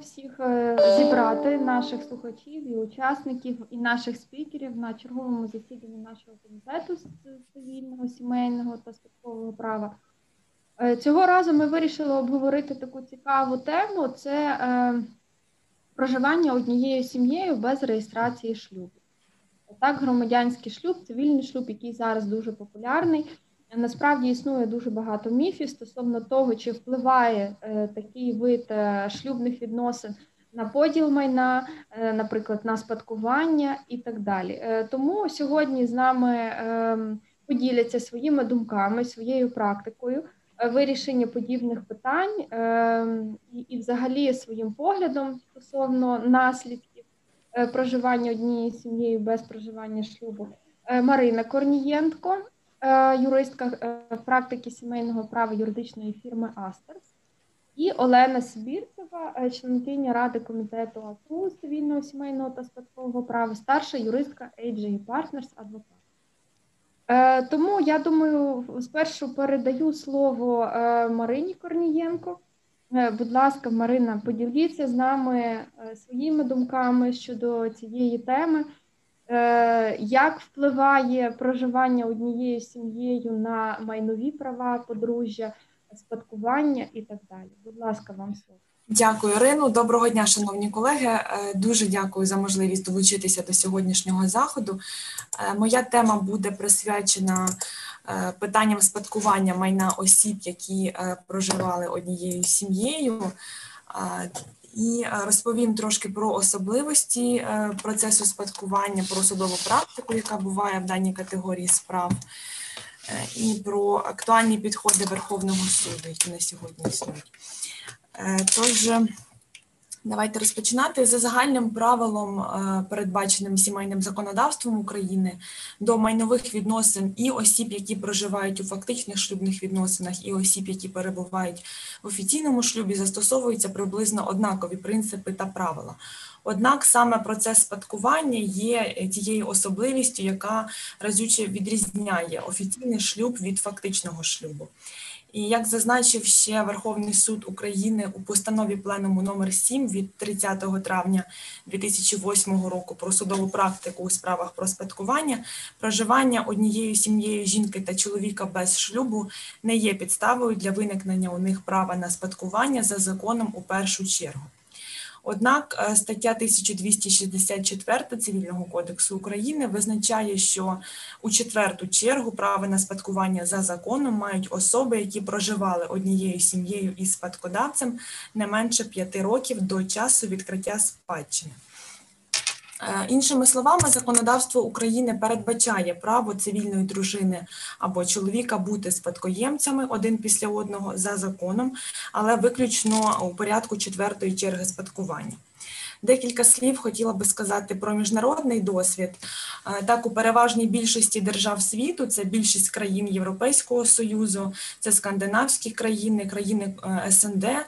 всіх е, зібрати наших слухачів і учасників і наших спікерів на черговому засіданні нашого комітету цивільного, сімейного та спадкового права. Е, цього разу ми вирішили обговорити таку цікаву тему: це е, проживання однією сім'єю без реєстрації шлюбу. Так, громадянський шлюб, цивільний шлюб, який зараз дуже популярний. Насправді існує дуже багато міфів стосовно того, чи впливає е, такий вид е, шлюбних відносин на поділ майна, е, наприклад, на спадкування і так далі. Е, тому сьогодні з нами е, поділяться своїми думками, своєю практикою е, вирішення подібних питань е, і, і, взагалі, своїм поглядом стосовно наслідків е, проживання однією сім'єю без проживання шлюбу. Марина Корнієнко. Е, юристка е, практики сімейного права юридичної фірми Астерс, і Олена Сибірцева, е, членкиня ради комітету АТУ цивільного сімейного та спадкового права, старша юристка AJ Partners, адвокат. Тому я думаю, спершу передаю слово Марині Корнієнко. Будь ласка, Марина, поділіться з нами своїми думками щодо цієї теми. Е, як впливає проживання однією сім'єю на майнові права подружжя, спадкування і так далі? Будь ласка, вам слово. Дякую, Ірину. Доброго дня, шановні колеги. Е, дуже дякую за можливість долучитися до сьогоднішнього заходу. Е, моя тема буде присвячена питанням спадкування майна осіб, які проживали однією сім'єю і е, розповім трошки про особливості е, процесу спадкування, про судову практику, яка буває в даній категорії справ, е, і про актуальні підходи Верховного суду, які на сьогодні існують. Тож, Давайте розпочинати за загальним правилом, е, передбаченим сімейним законодавством України до майнових відносин і осіб, які проживають у фактичних шлюбних відносинах, і осіб, які перебувають в офіційному шлюбі, застосовуються приблизно однакові принципи та правила. Однак саме процес спадкування є тією особливістю, яка разюче відрізняє офіційний шлюб від фактичного шлюбу. І як зазначив ще Верховний суд України у постанові пленуму номер 7 від 30 травня 2008 року про судову практику у справах про спадкування, проживання однією сім'єю жінки та чоловіка без шлюбу не є підставою для виникнення у них права на спадкування за законом у першу чергу. Однак е, стаття 1264 цивільного кодексу України визначає, що у четверту чергу право на спадкування за законом мають особи, які проживали однією сім'єю із спадкодавцем не менше п'яти років до часу відкриття спадщини. Е, іншими словами, законодавство України передбачає право цивільної дружини або чоловіка бути спадкоємцями один після одного за законом, але виключно у порядку четвертої черги спадкування. Декілька слів хотіла би сказати про міжнародний досвід. Е, так, у переважній більшості держав світу, це більшість країн Європейського союзу, це скандинавські країни, країни е, СНД. Е,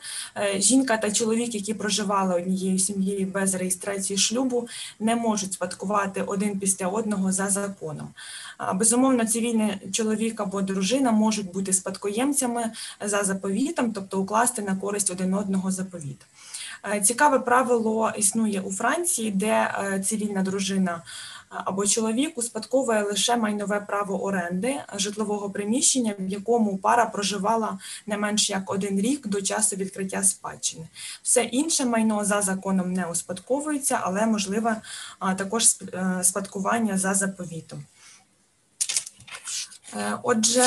жінка та чоловік, які проживали однією сім'єю без реєстрації шлюбу, не можуть спадкувати один після одного за законом. Безумовно, цивільний чоловік або дружина можуть бути спадкоємцями за заповітом, тобто укласти на користь один одного заповіт. Е, цікаве правило існує у Франції, де е, цивільна дружина е, або чоловік успадковує лише майнове право оренди житлового приміщення, в якому пара проживала не менш як один рік до часу відкриття спадщини. Все інше майно за законом не успадковується, але можливе також спадкування за заповітом. Е, отже,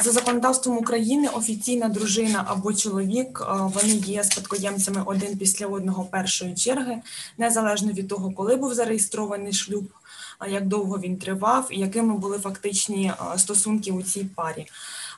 за законодавством України офіційна дружина або чоловік е, вони є спадкоємцями один після одного першої черги, незалежно від того, коли був зареєстрований шлюб, як довго він тривав і якими були фактичні е, стосунки у цій парі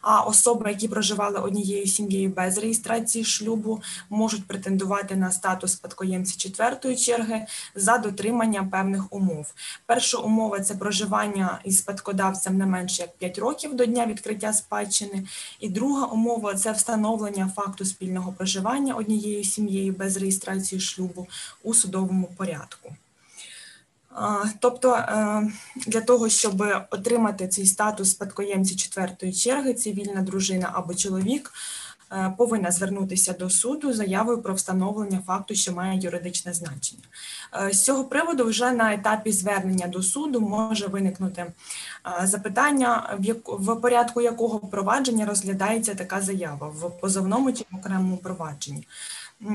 а особи, які проживали однією сім'єю без реєстрації шлюбу, можуть претендувати на статус спадкоємця четвертої черги за дотримання певних умов. Перша умова це проживання із спадкодавцем не менше як 5 років до дня відкриття спадщини, і друга умова це встановлення факту спільного проживання однією сім'єю без реєстрації шлюбу у судовому порядку. Тобто е, для того, щоб отримати цей статус спадкоємця четвертої черги, цивільна дружина або чоловік повинна звернутися до суду заявою про встановлення факту, що має юридичне значення. З цього приводу вже на етапі звернення до суду може виникнути запитання, в порядку якого провадження розглядається така заява в позовному чи окремому провадженні.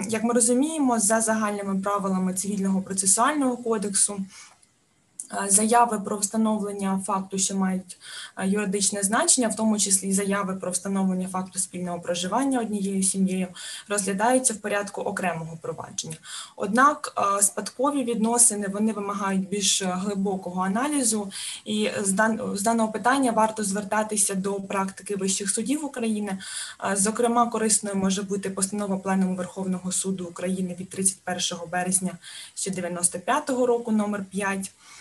Як ми розуміємо, за загальними правилами цивільного процесуального кодексу. Заяви про встановлення факту, що мають юридичне значення, в тому числі заяви про встановлення факту спільного проживання однією сім'єю, розглядаються в порядку окремого провадження. Однак спадкові відносини вони вимагають більш глибокого аналізу, і з даного питання варто звертатися до практики вищих судів України. Зокрема, корисною може бути постанова Пленуму Верховного суду України від 31 березня 1995 року, номер 5 Е,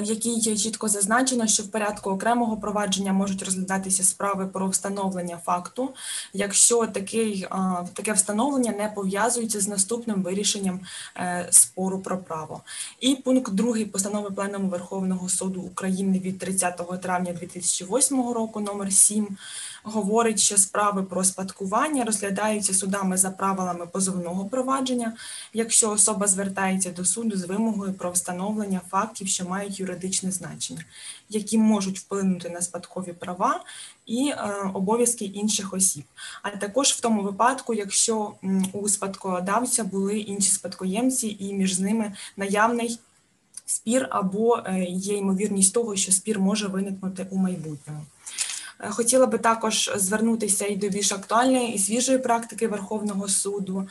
в якій чітко зазначено, що в порядку окремого провадження можуть розглядатися справи про встановлення факту, якщо такий, таке встановлення не пов'язується з наступним вирішенням е, спору про право. І пункт 2 постанови Пленуму Верховного суду України від 30 травня 2008 року, номер 7 говорить, що справи про спадкування розглядаються судами за правилами позовного провадження, якщо особа звертається до суду з вимогою про встановлення фактів, що мають юридичне значення, які можуть вплинути на спадкові права і е, обов'язки інших осіб, а також в тому випадку, якщо у спадкодавця були інші спадкоємці, і між ними наявний спір або е, є ймовірність того, що спір може виникнути у майбутньому. Е, хотіла би також звернутися і до більш актуальної і свіжої практики Верховного суду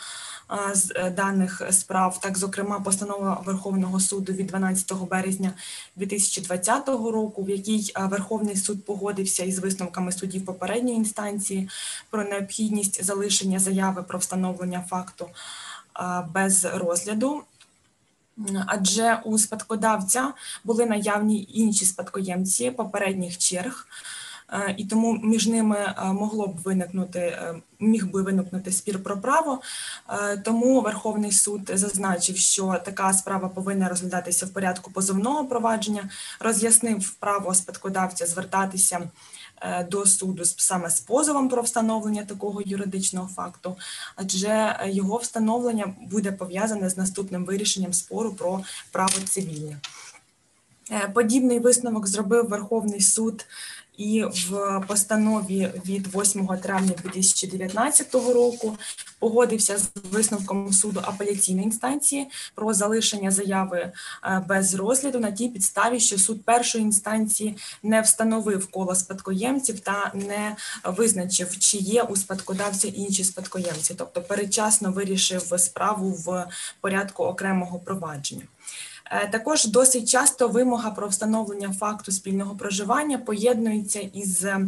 е, з е, даних справ, так, зокрема, постанова Верховного суду від 12 березня 2020 року, в якій Верховний суд погодився із висновками судів попередньої інстанції про необхідність залишення заяви про встановлення факту без розгляду. Адже у спадкодавця були наявні інші спадкоємці попередніх черг. Е, і тому між ними е, могло б виникнути, е, міг би виникнути спір про право. Тому Верховний суд зазначив, що така справа повинна розглядатися в порядку позовного провадження, роз'яснив право спадкодавця звертатися. До суду саме з позовом про встановлення такого юридичного факту, адже його встановлення буде пов'язане з наступним вирішенням спору про право цивільне. Подібний висновок зробив Верховний суд і в постанові від 8 травня 2019 року погодився з висновком суду апеляційної інстанції про залишення заяви е, без розгляду на тій підставі, що суд першої інстанції не встановив коло спадкоємців та не визначив, чи є у спадкодавця інші спадкоємці, тобто передчасно вирішив справу в порядку окремого провадження. Е, також досить часто вимога про встановлення факту спільного проживання поєднується із е,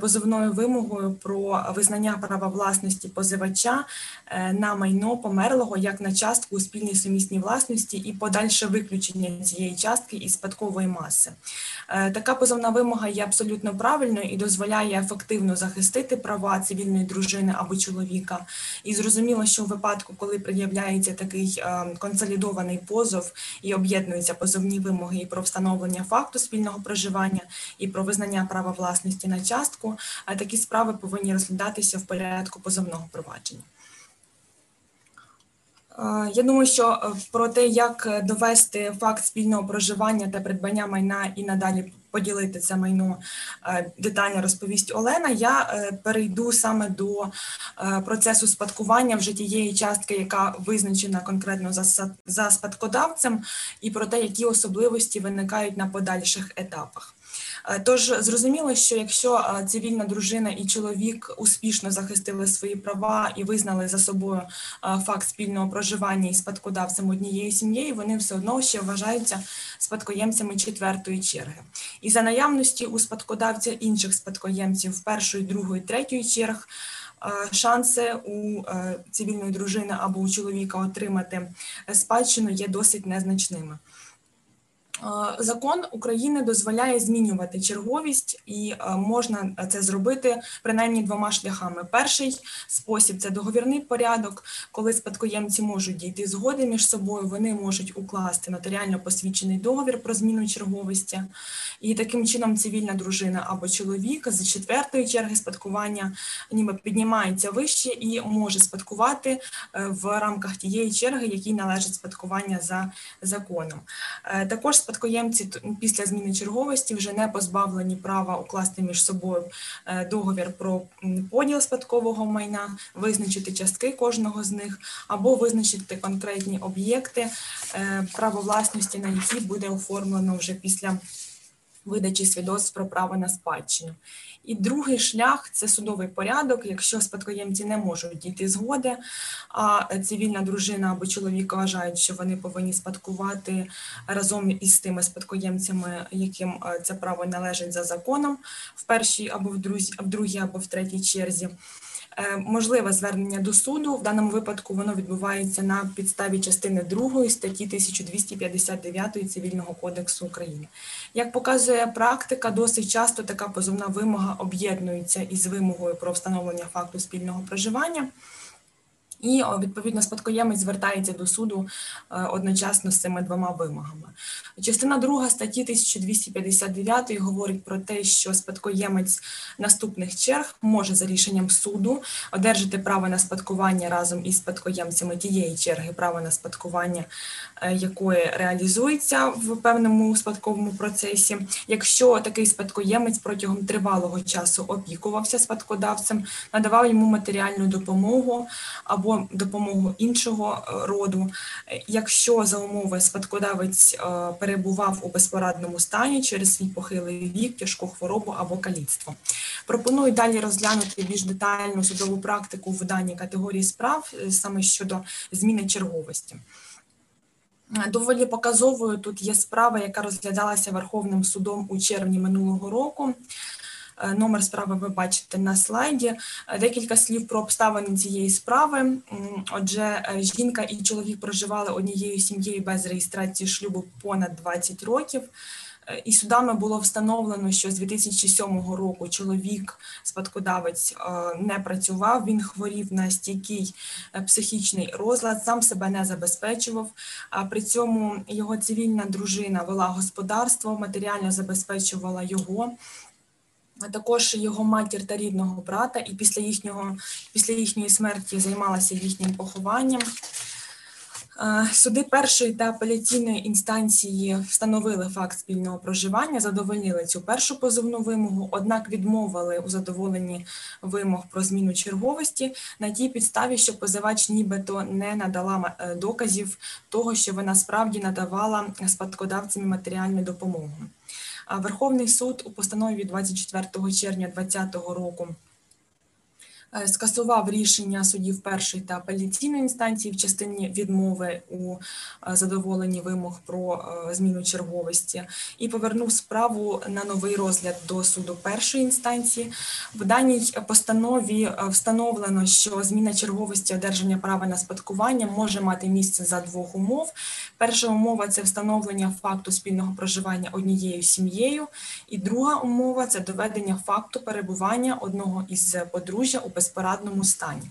позовною вимогою про визнання права власності позивача е, на майно померлого як на частку у спільній сумісній власності і подальше виключення цієї частки із спадкової маси. Така позовна вимога є абсолютно правильною і дозволяє ефективно захистити права цивільної дружини або чоловіка. І зрозуміло, що у випадку, коли пред'являється такий консолідований позов і об'єднуються позовні вимоги і про встановлення факту спільного проживання, і про визнання права власності на частку. А такі справи повинні розглядатися в порядку позовного провадження. Я думаю, що е, про те, як довести факт спільного проживання та придбання майна і надалі поділити це майно е, детально розповість Олена. Я е, перейду саме до процесу спадкування вже тієї частки, яка визначена конкретно за спадкодавцем, і про те, які особливості виникають на подальших етапах. Е, тож зрозуміло, що якщо е, цивільна дружина і чоловік успішно захистили свої права і визнали за собою е, факт спільного проживання і спадкодавцем однією сім'єю, вони все одно ще вважаються спадкоємцями четвертої черги. І за наявності у спадкодавця інших спадкоємців першої, другої, третьої черг. Шанси у цивільної дружини або у чоловіка отримати спадщину є досить незначними. Закон України дозволяє змінювати черговість, і можна це зробити принаймні двома шляхами. Перший спосіб це договірний порядок, коли спадкоємці можуть дійти згоди між собою, вони можуть укласти нотаріально посвідчений договір про зміну черговості, і таким чином цивільна дружина або чоловік з четвертої черги спадкування ніби піднімається вище і може спадкувати е, в рамках тієї черги, якій належить спадкування за законом. Е, також спадкоємці після зміни черговості вже не позбавлені права укласти між собою е, договір про поділ спадкового майна, визначити частки кожного з них, або визначити конкретні об'єкти право власності, на які буде оформлено вже після видачі свідоцтв про право на спадщину. І другий шлях це судовий порядок. Якщо спадкоємці не можуть дійти згоди, а цивільна дружина або чоловік вважають, що вони повинні спадкувати разом із тими спадкоємцями, яким е, це право належить за законом в першій або в другій, або в третій черзі. Е, можливе звернення до суду. В даному випадку воно відбувається на підставі частини 2 статті 1259 Цивільного кодексу України. Як показує практика, досить часто така позовна вимога об'єднується із вимогою про встановлення факту спільного проживання. І відповідно спадкоємець звертається до суду е, одночасно з цими двома вимогами. Частина 2 статті 1259 говорить про те, що спадкоємець наступних черг може за рішенням суду одержати право на спадкування разом із спадкоємцями тієї черги, право на спадкування е, якої реалізується в певному спадковому процесі. Якщо такий спадкоємець протягом тривалого часу опікувався спадкодавцем, надавав йому матеріальну допомогу або або допомогу іншого е, роду, якщо за умови спадкодавець е, перебував у безпорадному стані через свій похилий вік, тяжку хворобу або каліцтво. Пропоную далі розглянути більш детальну судову практику в даній категорії справ е, саме щодо зміни черговості. Доволі показовою тут є справа, яка розглядалася Верховним судом у червні минулого року. Е, номер справи ви бачите на слайді. Е, декілька слів про обставини цієї справи. Отже, е, жінка і чоловік проживали однією сім'єю без реєстрації шлюбу понад 20 років. І судами було встановлено, що з 2007 року чоловік, спадкодавець, не працював. Він хворів на стійкий психічний розлад, сам себе не забезпечував. А при цьому його цивільна дружина вела господарство, матеріально забезпечувала його також його матір та рідного брата, і після їхнього, після їхньої смерті займалася їхнім похованням. Е, суди першої та апеляційної інстанції встановили факт спільного проживання, задовольнили цю першу позовну вимогу, однак відмовили у задоволенні вимог про зміну черговості на тій підставі, що позивач нібито не надала е, доказів того, що вона справді надавала спадкодавцям матеріальну допомогу. Верховний суд у постанові від 24 червня 2020 року скасував рішення судів першої та апеляційної інстанції в частині відмови у е, задоволенні вимог про е, зміну черговості і повернув справу на новий розгляд до суду першої інстанції. В даній постанові встановлено, що зміна черговості одержання права на спадкування може мати місце за двох умов. Перша умова це встановлення факту спільного проживання однією сім'єю, і друга умова це доведення факту перебування одного із подружжя у безпорадному стані.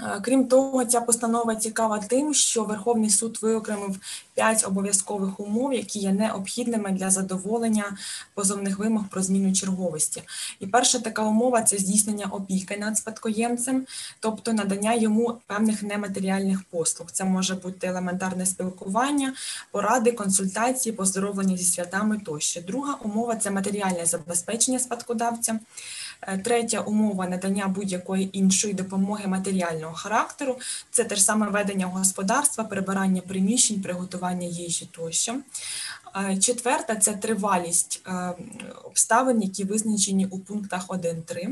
Е, крім того, ця постанова цікава тим, що Верховний суд виокремив п'ять обов'язкових умов, які є необхідними для задоволення позовних вимог про зміну черговості. І перша така умова це здійснення опіки над спадкоємцем, тобто надання йому певних нематеріальних послуг. Це може бути елементарне спілкування, поради, консультації, поздоровлення зі святами тощо. Друга умова це матеріальне забезпечення спадкодавця. Е, третя умова надання будь-якої іншої допомоги матеріального характеру це те ж саме ведення господарства, прибирання приміщень, приготування їжі тощо. Е, четверта це тривалість е, обставин, які визначені у пунктах 1-3.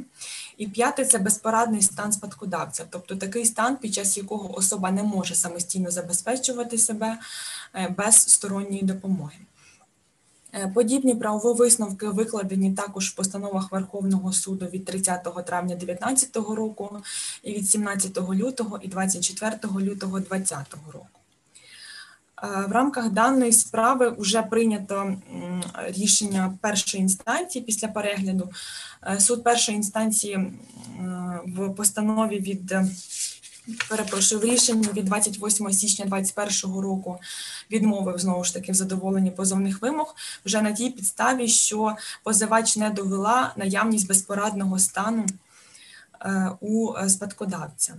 І п'яте це безпорадний стан спадкодавця, тобто такий стан, під час якого особа не може самостійно забезпечувати себе без сторонньої допомоги. Е, подібні правові висновки викладені також в постановах Верховного суду від 30 травня 2019 року і від 17 лютого і 24 лютого 2020 року. В рамках даної справи вже прийнято рішення першої інстанції після перегляду. Суд першої інстанції в постанові від перепрошую в рішенні від 28 січня 2021 року відмовив знову ж таки в задоволенні позовних вимог вже на тій підставі, що позивач не довела наявність безпорадного стану е, у спадкодавця.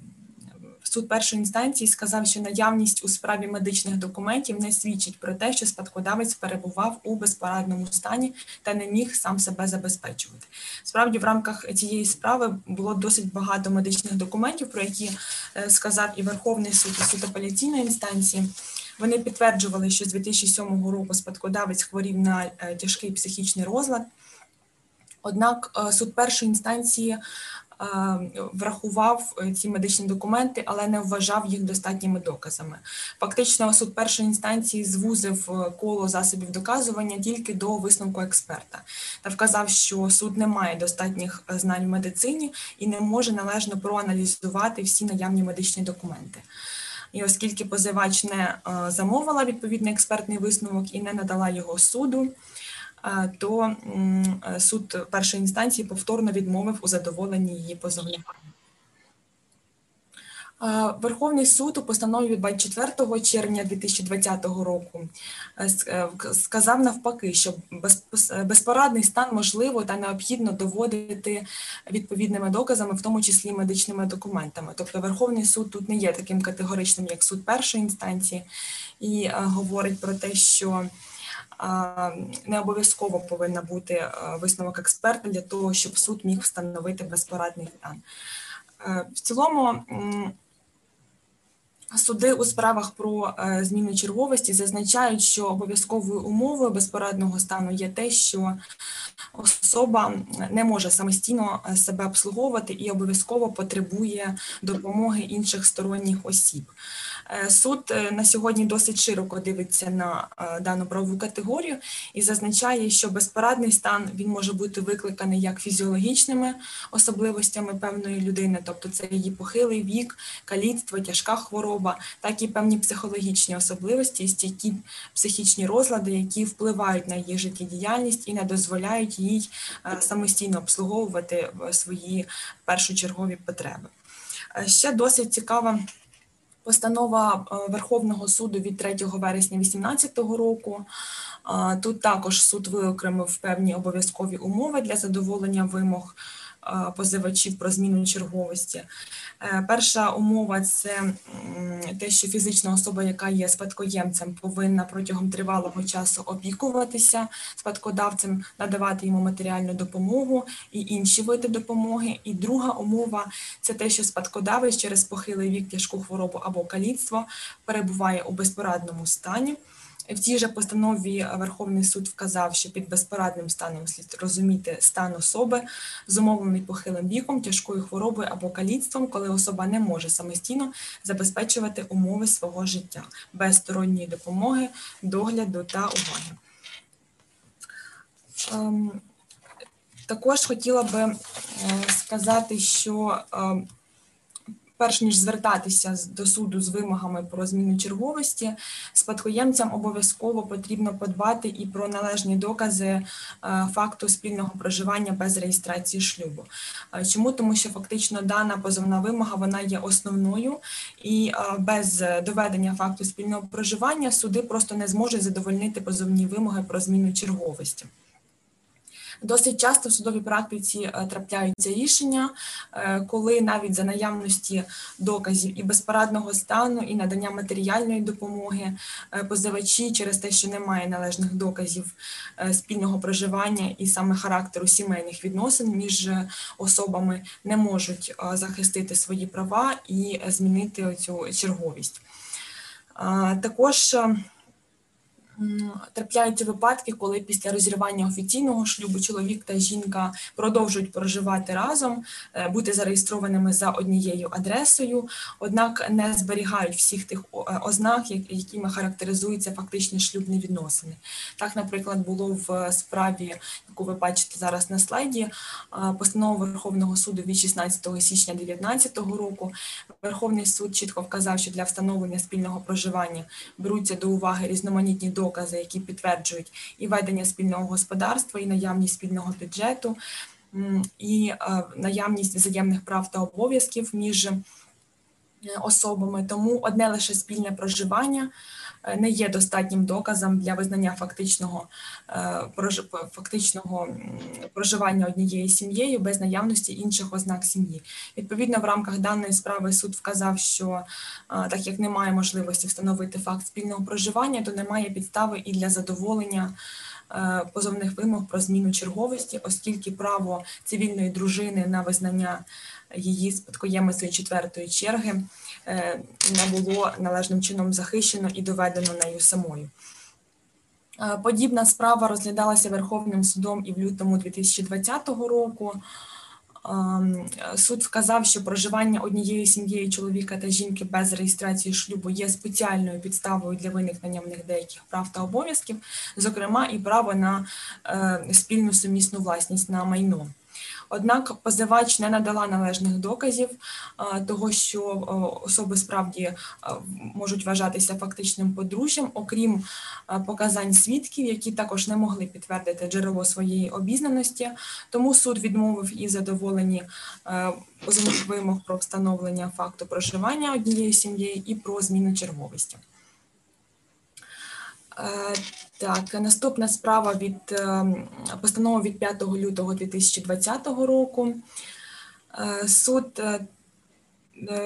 Суд першої інстанції сказав, що наявність у справі медичних документів не свідчить про те, що спадкодавець перебував у безпорадному стані та не міг сам себе забезпечувати. Справді, в рамках цієї справи було досить багато медичних документів, про які е, сказав і Верховний суд, і суд апеляційної інстанції. Вони підтверджували, що з 2007 року спадкодавець хворів на е, тяжкий психічний розлад. Однак е, суд першої інстанції врахував е, ці медичні документи, але не вважав їх достатніми доказами. Фактично, суд першої інстанції звузив е, коло засобів доказування тільки до висновку експерта та вказав, що суд не має достатніх е, знань в медицині і не може належно проаналізувати всі наявні медичні документи. І оскільки позивач не замовила відповідний експертний висновок і не надала його суду, то суд першої інстанції повторно відмовив у задоволенні її позовних. Верховний суд у постанові від 24 червня 2020 року е, е, сказав навпаки, що безпорадний стан можливо та необхідно доводити відповідними доказами, в тому числі медичними документами. Тобто, Верховний суд тут не є таким категоричним, як суд першої інстанції, і е, говорить про те, що не обов'язково повинна бути висновок експерта для того, щоб суд міг встановити безпорадний стан. Е, в цілому суди у справах про е, зміну черговості зазначають, що обов'язковою умовою безпорадного стану є те, що особа не може самостійно е, себе обслуговувати і обов'язково потребує допомоги інших сторонніх осіб. Е, суд е, на сьогодні досить широко дивиться на е, дану правову категорію і зазначає, що безпорадний стан він може бути викликаний як фізіологічними особливостями певної людини, тобто це її похилий вік, каліцтво, тяжка хвороба, так і певні психологічні особливості, стійкі психічні розлади, які впливають на її життєдіяльність і не дозволяють їй самостійно обслуговувати свої першочергові потреби. Ще досить цікава Постанова е, Верховного суду від 3 вересня 2018 року. Тут також суд виокремив певні обов'язкові умови для задоволення вимог позивачів про зміну черговості. Е, перша умова це те, що фізична особа, яка є спадкоємцем, повинна протягом тривалого часу опікуватися спадкодавцем, надавати йому матеріальну допомогу і інші види допомоги. І друга умова це те, що спадкодавець через похилий вік, тяжку хворобу або каліцтво перебуває у безпорадному стані. В тій же постанові Верховний суд вказав, що під безпорадним станом слід розуміти стан особи, зумовлений похилим віком, тяжкою хворобою або каліцтвом, коли особа не може самостійно забезпечувати умови свого життя без сторонньої допомоги, догляду та уваги. Ем, також хотіла би е, сказати, що ем, перш ніж звертатися до суду з вимогами про зміну черговості, спадкоємцям обов'язково потрібно подбати і про належні докази е, факту спільного проживання без реєстрації шлюбу. Е, чому тому, що фактично дана позовна вимога вона є основною, і е, без доведення факту спільного проживання суди просто не зможуть задовольнити позовні вимоги про зміну черговості. Досить часто в судовій практиці е, трапляються рішення, е, коли навіть за наявності доказів і безпорадного стану, і надання матеріальної допомоги е, позивачі через те, що немає належних доказів спільного проживання і саме характеру сімейних відносин між особами, не можуть захистити свої права і змінити цю черговість. Також Трапляються випадки, коли після розірвання офіційного шлюбу чоловік та жінка продовжують проживати разом, е, бути зареєстрованими за однією адресою, однак не зберігають всіх тих е, ознак, якими характеризуються фактичні шлюбні відносини. Так, наприклад, було в справі, яку ви бачите зараз на слайді, е, постанова Верховного суду від 16 січня 2019 року. Верховний суд чітко вказав, що для встановлення спільного проживання беруться до уваги різноманітні докази, докази, які підтверджують і ведення спільного господарства, і наявність спільного бюджету, і е, наявність взаємних прав та обов'язків між е, особами. Тому одне лише спільне проживання не є достатнім доказом для визнання фактичного е, фактичного проживання однією сім'єю без наявності інших ознак сім'ї. Відповідно, в рамках даної справи суд вказав, що е, так як немає можливості встановити факт спільного проживання, то немає підстави і для задоволення. Позовних вимог про зміну черговості, оскільки право цивільної дружини на визнання її спадкоємицею четвертої черги Е, не було належним чином захищено і доведено нею самою. Е, подібна справа розглядалася Верховним судом і в лютому 2020 року. Ем, суд вказав, що проживання однією сім'єю чоловіка та жінки без реєстрації шлюбу є спеціальною підставою для виникнення в них деяких прав та обов'язків, зокрема, і право на е, спільну сумісну власність на майно. Однак позивач не надала належних доказів того, що особи справді можуть вважатися фактичним подружжям, окрім показань свідків, які також не могли підтвердити джерело своєї обізнаності. Тому суд відмовив і задоволені вимог про встановлення факту проживання однією сім'єю і про зміну черговості. Е, так, наступна справа від е, постанови від 5 лютого 2020 року. Е, суд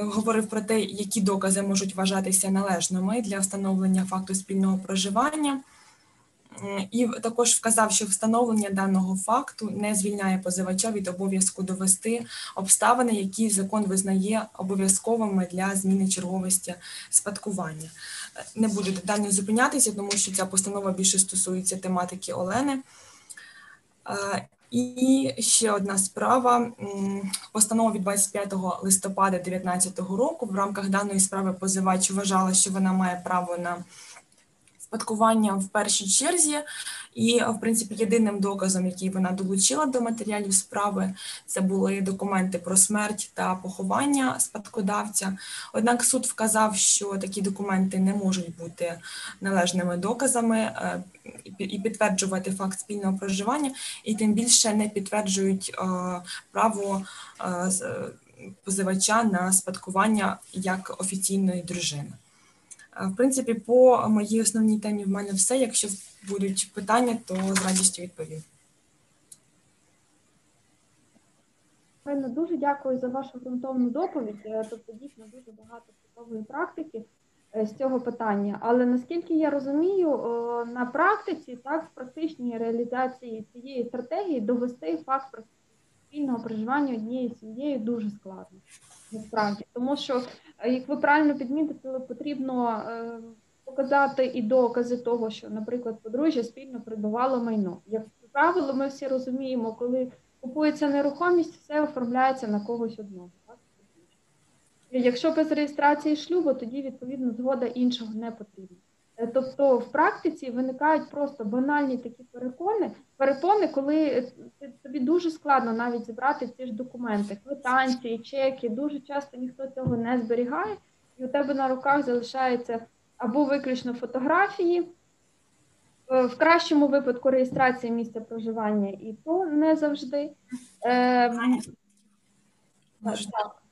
говорив про те, які докази можуть вважатися належними для встановлення факту спільного проживання. І також вказав, що встановлення даного факту не звільняє позивача від обов'язку довести обставини, які закон визнає обов'язковими для зміни черговості спадкування. Не буду детально зупинятися, тому що ця постанова більше стосується тематики Олени. І ще одна справа. Постанова від 25 листопада 2019 року. В рамках даної справи позивач вважала, що вона має право на спадкування в першій черзі, і, в принципі, єдиним доказом, який вона долучила до матеріалів справи, це були документи про смерть та поховання спадкодавця. Однак суд вказав, що такі документи не можуть бути належними доказами е, і підтверджувати факт спільного проживання, і тим більше не підтверджують е, право е, позивача на спадкування як офіційної дружини. В принципі, по моїй основній темі в мене все. Якщо будуть питання, то з радістю відповім. Певно, дуже дякую за вашу ґрунтовну доповідь. Е, тобто, дійсно дуже багато цікавої практики е, з цього питання. Але наскільки я розумію, на практиці, так, в практичній реалізації цієї стратегії довести факт спільного проживання однією сім'єю дуже складно насправді, тому що, е, як ви правильно підмітили, потрібно е, показати і докази того, що, наприклад, подружжя спільно придбавало майно. Як правило, ми всі розуміємо, коли купується нерухомість, все оформляється на когось одного. Так? Якщо без реєстрації шлюбу, тоді відповідно згода іншого не потрібна. Е, тобто в практиці виникають просто банальні такі перепони, перепони, коли тобі дуже складно навіть зібрати ці ж документи, квитанції, чеки. Дуже часто ніхто цього не зберігає, і у тебе на руках залишається або виключно фотографії. Е, в кращому випадку реєстрація місця проживання, і то не завжди. Е, так.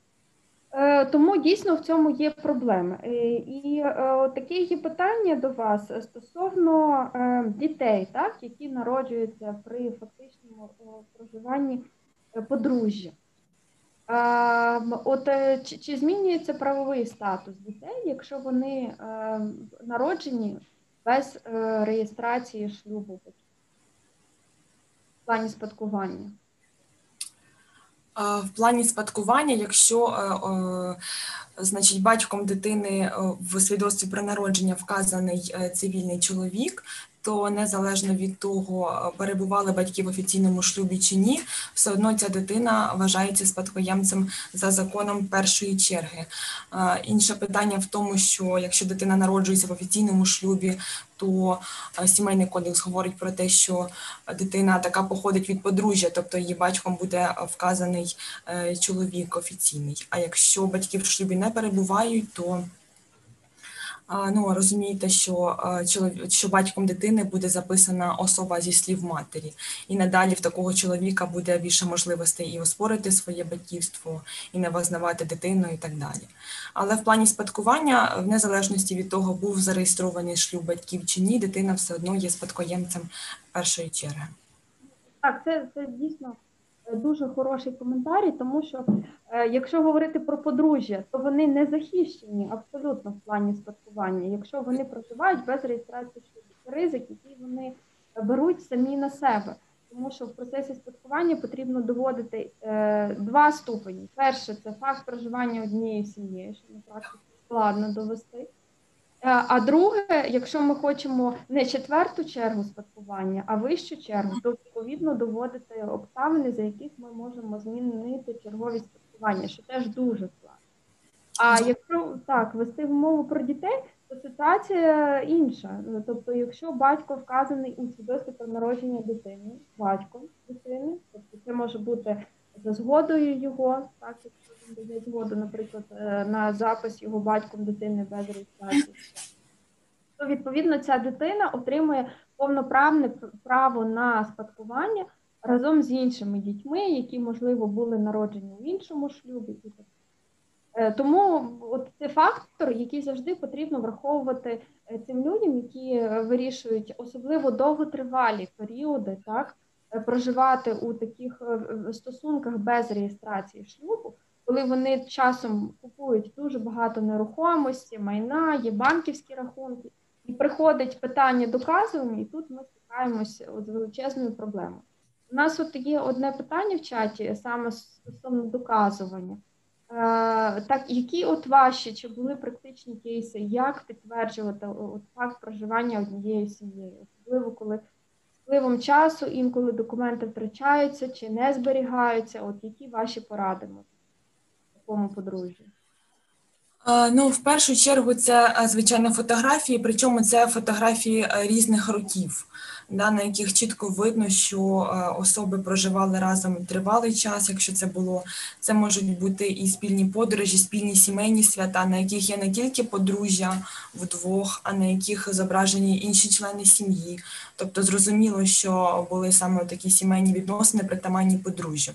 Е, тому дійсно в цьому є проблеми. Е, і е, таке є питання до вас стосовно дітей, так, які народжуються при фактичному проживанні подружжя. От чи, чи змінюється правовий статус дітей, якщо вони народжені без реєстрації шлюбу в плані спадкування? В плані спадкування, якщо значить батьком дитини в свідоцтві про народження вказаний цивільний чоловік, то незалежно від того, перебували батьки в офіційному шлюбі чи ні, все одно ця дитина вважається спадкоємцем за законом першої черги. Інше питання в тому, що якщо дитина народжується в офіційному шлюбі, то сімейний кодекс говорить про те, що дитина така походить від подружжя, тобто її батьком буде вказаний е, чоловік офіційний. А якщо батьки в шлюбі не перебувають, то ну розумієте, що що батьком дитини буде записана особа зі слів матері, і надалі в такого чоловіка буде більше можливостей і оспорити своє батьківство, і не визнавати дитину, і так далі. Але в плані спадкування, в незалежності від того, був зареєстрований шлюб батьків чи ні, дитина все одно є спадкоємцем першої черги. Так, це, це дійсно дуже хороший коментарі, тому що е, якщо говорити про подружжя, то вони не захищені абсолютно в плані спадкування, якщо вони проживають без реєстрації шлюбу. Ризик, який вони беруть самі на себе. Тому що в процесі спадкування потрібно доводити е, два ступені. Перше це факт проживання однією сім'єю, що на практиці складно довести. Е, а друге, якщо ми хочемо не четверту чергу спадкування, а вищу чергу, то відповідно доводити обставини, за яких ми можемо змінити черговість спадкування, що теж дуже складно. А якщо так вести мову про дітей, то ситуація інша. Тобто, якщо батько вказаний у свідоцтві про народження дитини, батьком дитини, тобто це може бути за згодою його, так якщо він дає згоду, наприклад, е, на запис його батьком дитини без реєстрації, то відповідно ця дитина отримує повноправне право на спадкування разом з іншими дітьми, які, можливо, були народжені в іншому шлюбі. і так. Е, тому от це фактор, який завжди потрібно враховувати е, цим людям, які вирішують особливо довготривалі періоди, так проживати у таких стосунках без реєстрації шлюбу, коли вони часом купують дуже багато нерухомості, майна, є банківські рахунки, і приходить питання доказування, і тут ми стикаємося з величезною проблемою. У нас от є одне питання в чаті саме стосовно доказування. Е, так, які от ваші чи були практичні кейси, як підтверджувати от факт проживання однією сім'єю, особливо коли впливом часу інколи документи втрачаються чи не зберігаються? От які ваші поради такому подружжі? Ну, в першу чергу, це звичайно фотографії, причому це фотографії різних років, да, на яких чітко видно, що особи проживали разом тривалий час. Якщо це було, це можуть бути і спільні подорожі, спільні сімейні свята, на яких є не тільки подружжя вдвох, а на яких зображені інші члени сім'ї. Тобто, зрозуміло, що були саме такі сімейні відносини, притаманні подружжя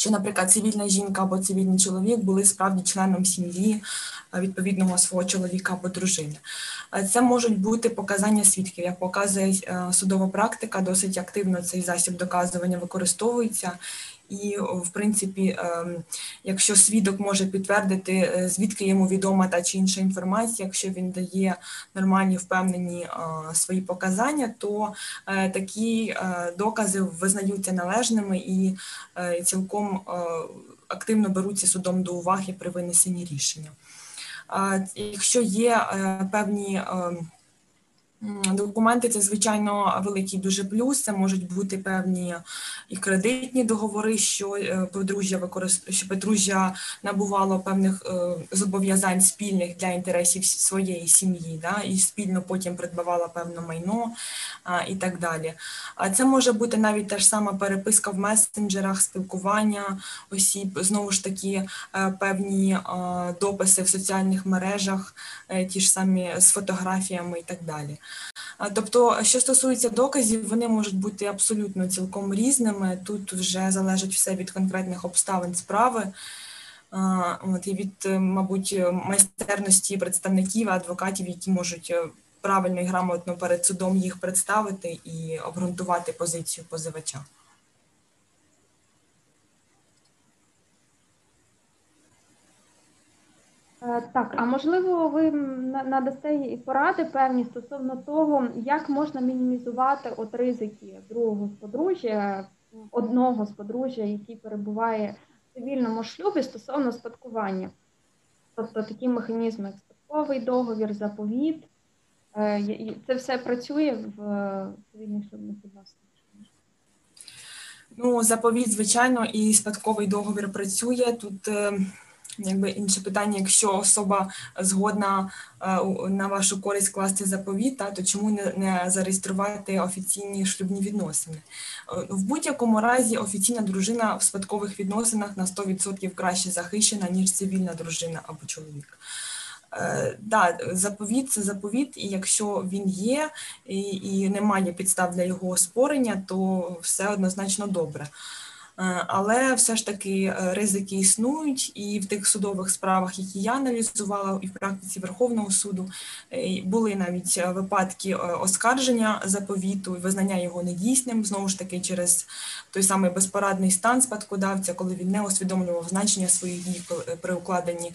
що, наприклад, цивільна жінка або цивільний чоловік були справді членом сім'ї е, відповідного свого чоловіка або дружини. Е, це можуть бути показання свідків. Як показує е, судова практика, досить активно цей засіб доказування використовується. І, в принципі, ем, якщо свідок може підтвердити, е, звідки йому відома та чи інша інформація, якщо він дає нормальні впевнені е, свої показання, то е, такі докази визнаються належними і цілком активно беруться судом до уваги при винесенні рішення. Якщо є певні ем, Документи це звичайно великий дуже плюс. Це можуть бути певні і кредитні договори, що е, подружжя використ... що подружжя набувало певних е, зобов'язань спільних для інтересів своєї сім'ї, да, і спільно потім придбавала певне майно а, і так далі. А це може бути навіть та ж сама переписка в месенджерах, спілкування осіб, знову ж таки, е, певні дописи в соціальних мережах, ті ж самі з фотографіями і так далі. Тобто, що стосується доказів, вони можуть бути абсолютно цілком різними. Тут вже залежить все від конкретних обставин справи. От, І від, е, мабуть, майстерності представників, адвокатів, які можуть е, правильно і грамотно перед судом їх представити і обґрунтувати позицію позивача. Так, а можливо, ви надасте і поради певні стосовно того, як можна мінімізувати от ризики другого подружжя одного з подружжя, який перебуває в цивільному шлюбі стосовно спадкування. Тобто такі механізми, як спадковий договір, заповіт, е, це все працює в цивільних шлюбних відносинах. Ну, заповіт, звичайно, і спадковий договір працює тут. Е, якби інше питання, якщо особа згодна е, на вашу користь класти заповіт, та, то чому не, не зареєструвати офіційні шлюбні відносини? Е, в будь-якому разі офіційна дружина в спадкових відносинах на 100% краще захищена, ніж цивільна дружина або чоловік. Е, да, заповіт це заповіт, і якщо він є і, і немає підстав для його оспорення, то все однозначно добре. Е, але все ж таки е, ризики існують, і в тих судових справах, які я аналізувала, і в практиці Верховного суду е, були навіть випадки оскарження заповіту і визнання його недійсним, знову ж таки, через той самий безпорадний стан спадкодавця, коли він не усвідомлював значення своїх дій при укладенні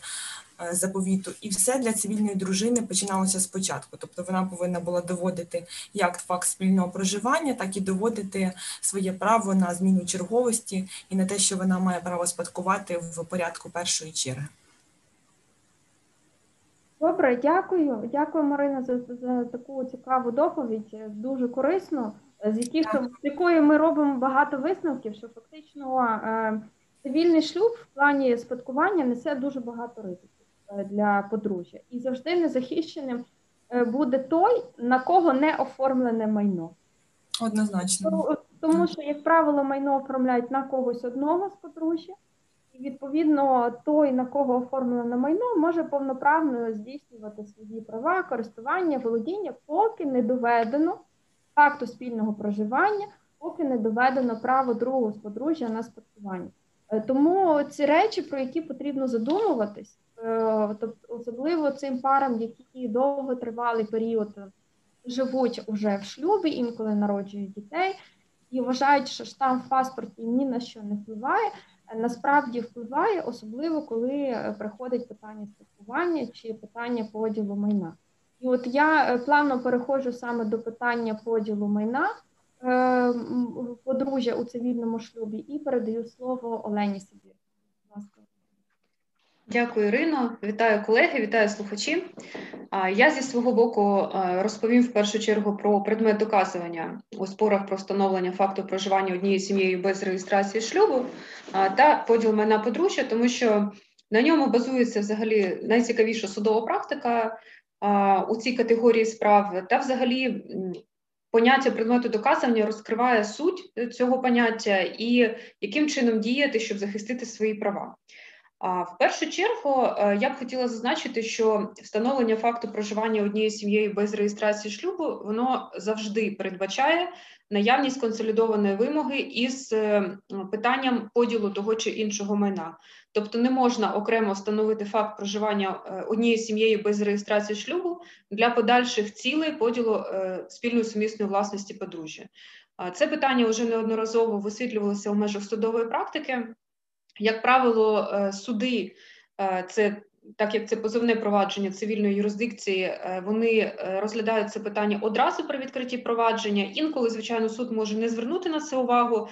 заповіту, і все для цивільної дружини починалося спочатку. Тобто вона повинна була доводити як факт спільного проживання, так і доводити своє право на зміну черговості і на те, що вона має право спадкувати в порядку першої черги. Добре, дякую. Дякую, Марина, за за таку цікаву доповідь. Дуже корисно, з яких з якої ми робимо багато висновків, що фактично е, цивільний шлюб в плані спадкування несе дуже багато ризиків. Е, для подружжя. І завжди незахищеним е, буде той, на кого не оформлене майно. Однозначно. Тому що, як правило, майно оформляють на когось одного з подружжя, і відповідно той, на кого оформлене майно, може повноправно здійснювати свої права, користування, володіння, поки не доведено факту спільного проживання, поки не доведено право другого з подружжя на спадкування. Е, тому ці речі, про які потрібно задумуватись, тобто, особливо цим парам, які довготривалий період живуть уже в шлюбі, інколи народжують дітей, і вважають, що штамп в паспорті ні на що не впливає. Насправді впливає, особливо коли приходить питання спілкування чи питання поділу майна. І от я е, плавно переходжу саме до питання поділу майна е, подружжя у цивільному шлюбі і передаю слово Олені Сибір. Дякую, Ірино. Вітаю колеги, вітаю слухачі. Я зі свого боку розповім в першу чергу про предмет доказування у спорах про встановлення факту проживання однією сім'єю без реєстрації шлюбу та поділ майна подружжя, тому що на ньому базується взагалі найцікавіша судова практика у цій категорії справ, та взагалі. Поняття предмету доказування розкриває суть цього поняття і яким чином діяти, щоб захистити свої права. В першу чергу е, я б хотіла зазначити, що встановлення факту проживання однією сім'єю без реєстрації шлюбу воно завжди передбачає наявність консолідованої вимоги із е, питанням поділу того чи іншого майна. Тобто не можна окремо встановити факт проживання е, однією сім'єю без реєстрації шлюбу для подальших цілей поділу спільної сумісної власності подружжя. Це питання вже неодноразово висвітлювалося у межах судової практики. Як правило, е, суди е, це так як це позовне провадження цивільної юрисдикції, е, вони розглядають це питання одразу при відкритті провадження. Інколи, звичайно, суд може не звернути на це увагу,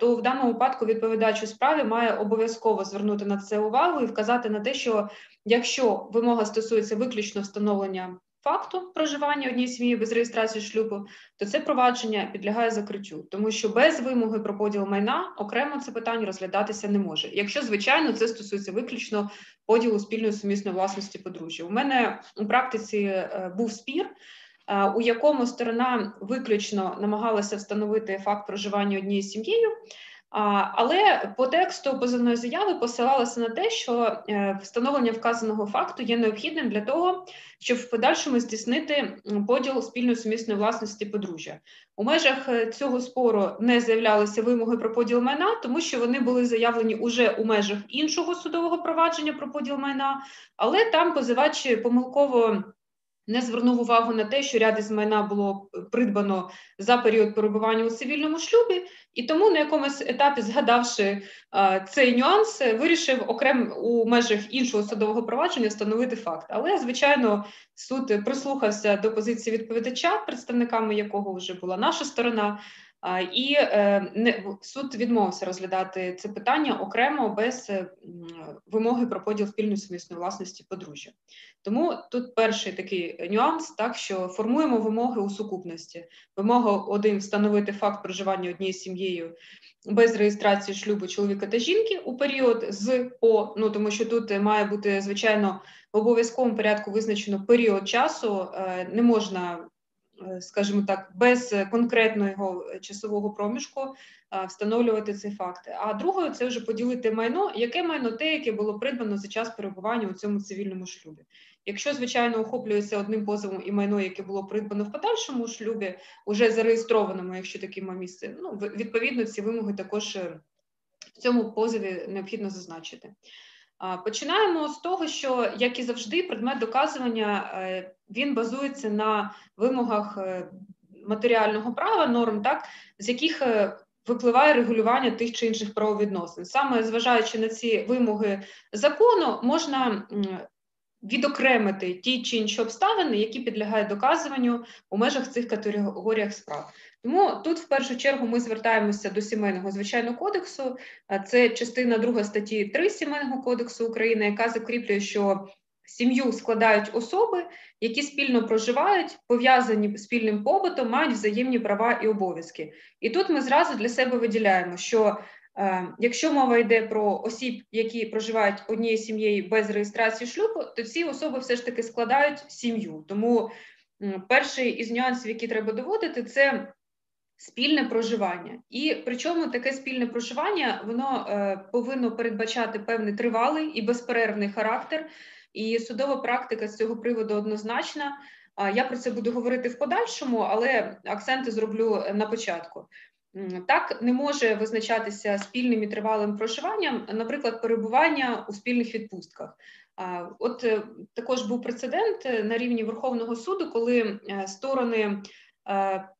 то в даному випадку відповідач у справі має обов'язково звернути на це увагу і вказати на те, що якщо вимога стосується виключно встановлення факту проживання однієї сім'ї без реєстрації шлюбу, то це провадження підлягає закриттю, тому що без вимоги про поділ майна окремо це питання розглядатися не може. Якщо звичайно це стосується виключно поділу спільної сумісної власності подружжя. У мене у практиці е, був спір. Е, у якому сторона виключно намагалася встановити факт проживання однією сім'єю, але по тексту позовної заяви посилалося на те, що е, встановлення вказаного факту є необхідним для того, щоб в подальшому здійснити поділ спільної сумісної власності подружжя. У межах е, цього спору не заявлялися вимоги про поділ майна, тому що вони були заявлені уже у межах іншого судового провадження про поділ майна, але там позивач помилково не звернув увагу на те, що ряд із майна було придбано за період перебування у цивільному шлюбі, і тому на якомусь етапі, згадавши а, цей нюанс, вирішив окремо у межах іншого судового провадження встановити факт. Але, звичайно, суд прислухався до позиції відповідача, представниками якого вже була наша сторона. І не суд відмовився розглядати це питання окремо без вимоги про поділ спільної сумісної власності подружжя. Тому тут перший такий нюанс, так що формуємо вимоги у сукупності. Вимога один встановити факт проживання однією сім'єю без реєстрації шлюбу чоловіка та жінки у період з по, ну тому що тут має бути звичайно в обов'язковому порядку визначено період часу, е, не можна. Е, скажімо так, без конкретного часового проміжку е, встановлювати ці факти. А другою це вже поділити майно, яке майно те, яке було придбано за час перебування у цьому цивільному шлюбі. Якщо, звичайно, охоплюється одним позовом і майно, яке було придбано в подальшому шлюбі, уже зареєстрованому, якщо таке має місце, ну відповідно ці вимоги також е, в цьому позові необхідно зазначити. Починаємо з того, що, як і завжди, предмет доказування е, він базується на вимогах е, матеріального права, норм, так з яких випливає регулювання тих чи інших правовідносин. Саме зважаючи на ці вимоги закону, можна відокремити ті чи інші обставини, які підлягають доказуванню у межах цих категоріях справ. Тому тут, в першу чергу, ми звертаємося до сімейного звичайного кодексу. Це частина 2 статті 3 сімейного кодексу України, яка закріплює, що сім'ю складають особи, які спільно проживають, пов'язані спільним побутом, мають взаємні права і обов'язки. І тут ми зразу для себе виділяємо, що Е, якщо мова йде про осіб, які проживають однією сім'єю без реєстрації шлюбу, то ці особи все ж таки складають сім'ю. Тому перший із нюансів, які треба доводити, це спільне проживання. І причому таке спільне проживання воно е, повинно передбачати певний тривалий і безперервний характер. І судова практика з цього приводу однозначна. Я про це буду говорити в подальшому, але акценти зроблю на початку. Так не може визначатися спільним і тривалим проживанням, наприклад, перебування у спільних відпустках. От е, також був прецедент е, на рівні Верховного суду, коли е, сторони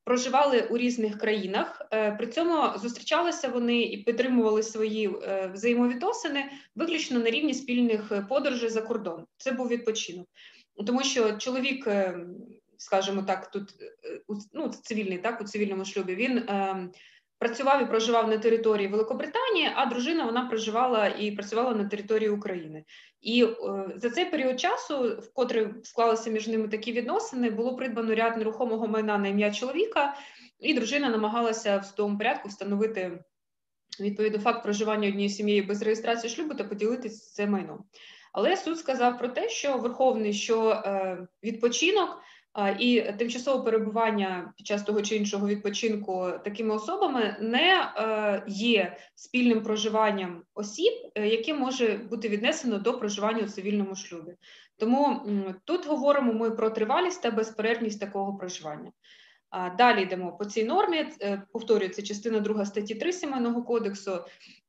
проживали у різних країнах, при цьому зустрічалися вони і підтримували свої взаємовідносини виключно на рівні спільних подорожей за кордон. Це був відпочинок, тому що чоловік скажімо так, тут е, ну, цивільний, так, у цивільному шлюбі, він е, працював і проживав на території Великобританії, а дружина вона проживала і працювала на території України. І е, за цей період часу, в котрий склалися між ними такі відносини, було придбано ряд нерухомого майна на ім'я чоловіка, і дружина намагалася в судовому порядку встановити відповідно факт проживання однієї сім'ї без реєстрації шлюбу та поділитися це майном. Але суд сказав про те, що Верховний що е, відпочинок і тимчасове перебування під час того чи іншого відпочинку такими особами не е, є спільним проживанням осіб, е, яке може бути віднесено до проживання у цивільному шлюбі. Тому тут говоримо ми про тривалість та безперервність такого проживання. Далі йдемо по цій нормі. Е, повторюю, це частина 2 статті 3 Сімейного кодексу.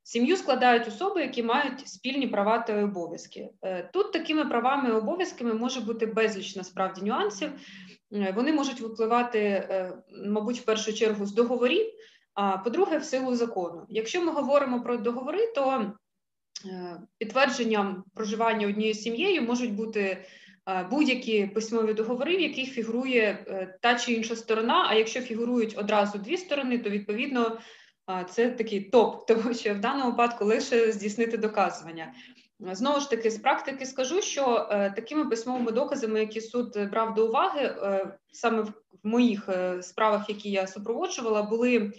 Сім'ю складають особи, які мають спільні права та обов'язки. Е, тут такими правами і обов'язками може бути безліч насправді нюансів. Е, вони можуть випливати, мабуть, в першу чергу з договорів, а по-друге, в силу закону. Якщо ми говоримо про договори, то підтвердженням проживання однією сім'єю можуть бути будь-які письмові договори, в яких фігурує та чи інша сторона. А якщо фігурують одразу дві сторони, то відповідно це такий топ, тому що в даному випадку лише здійснити доказування. Знову ж таки, з практики скажу, що е, такими письмовими доказами, які суд брав до уваги, е, саме в моїх е, справах, які я супроводжувала, були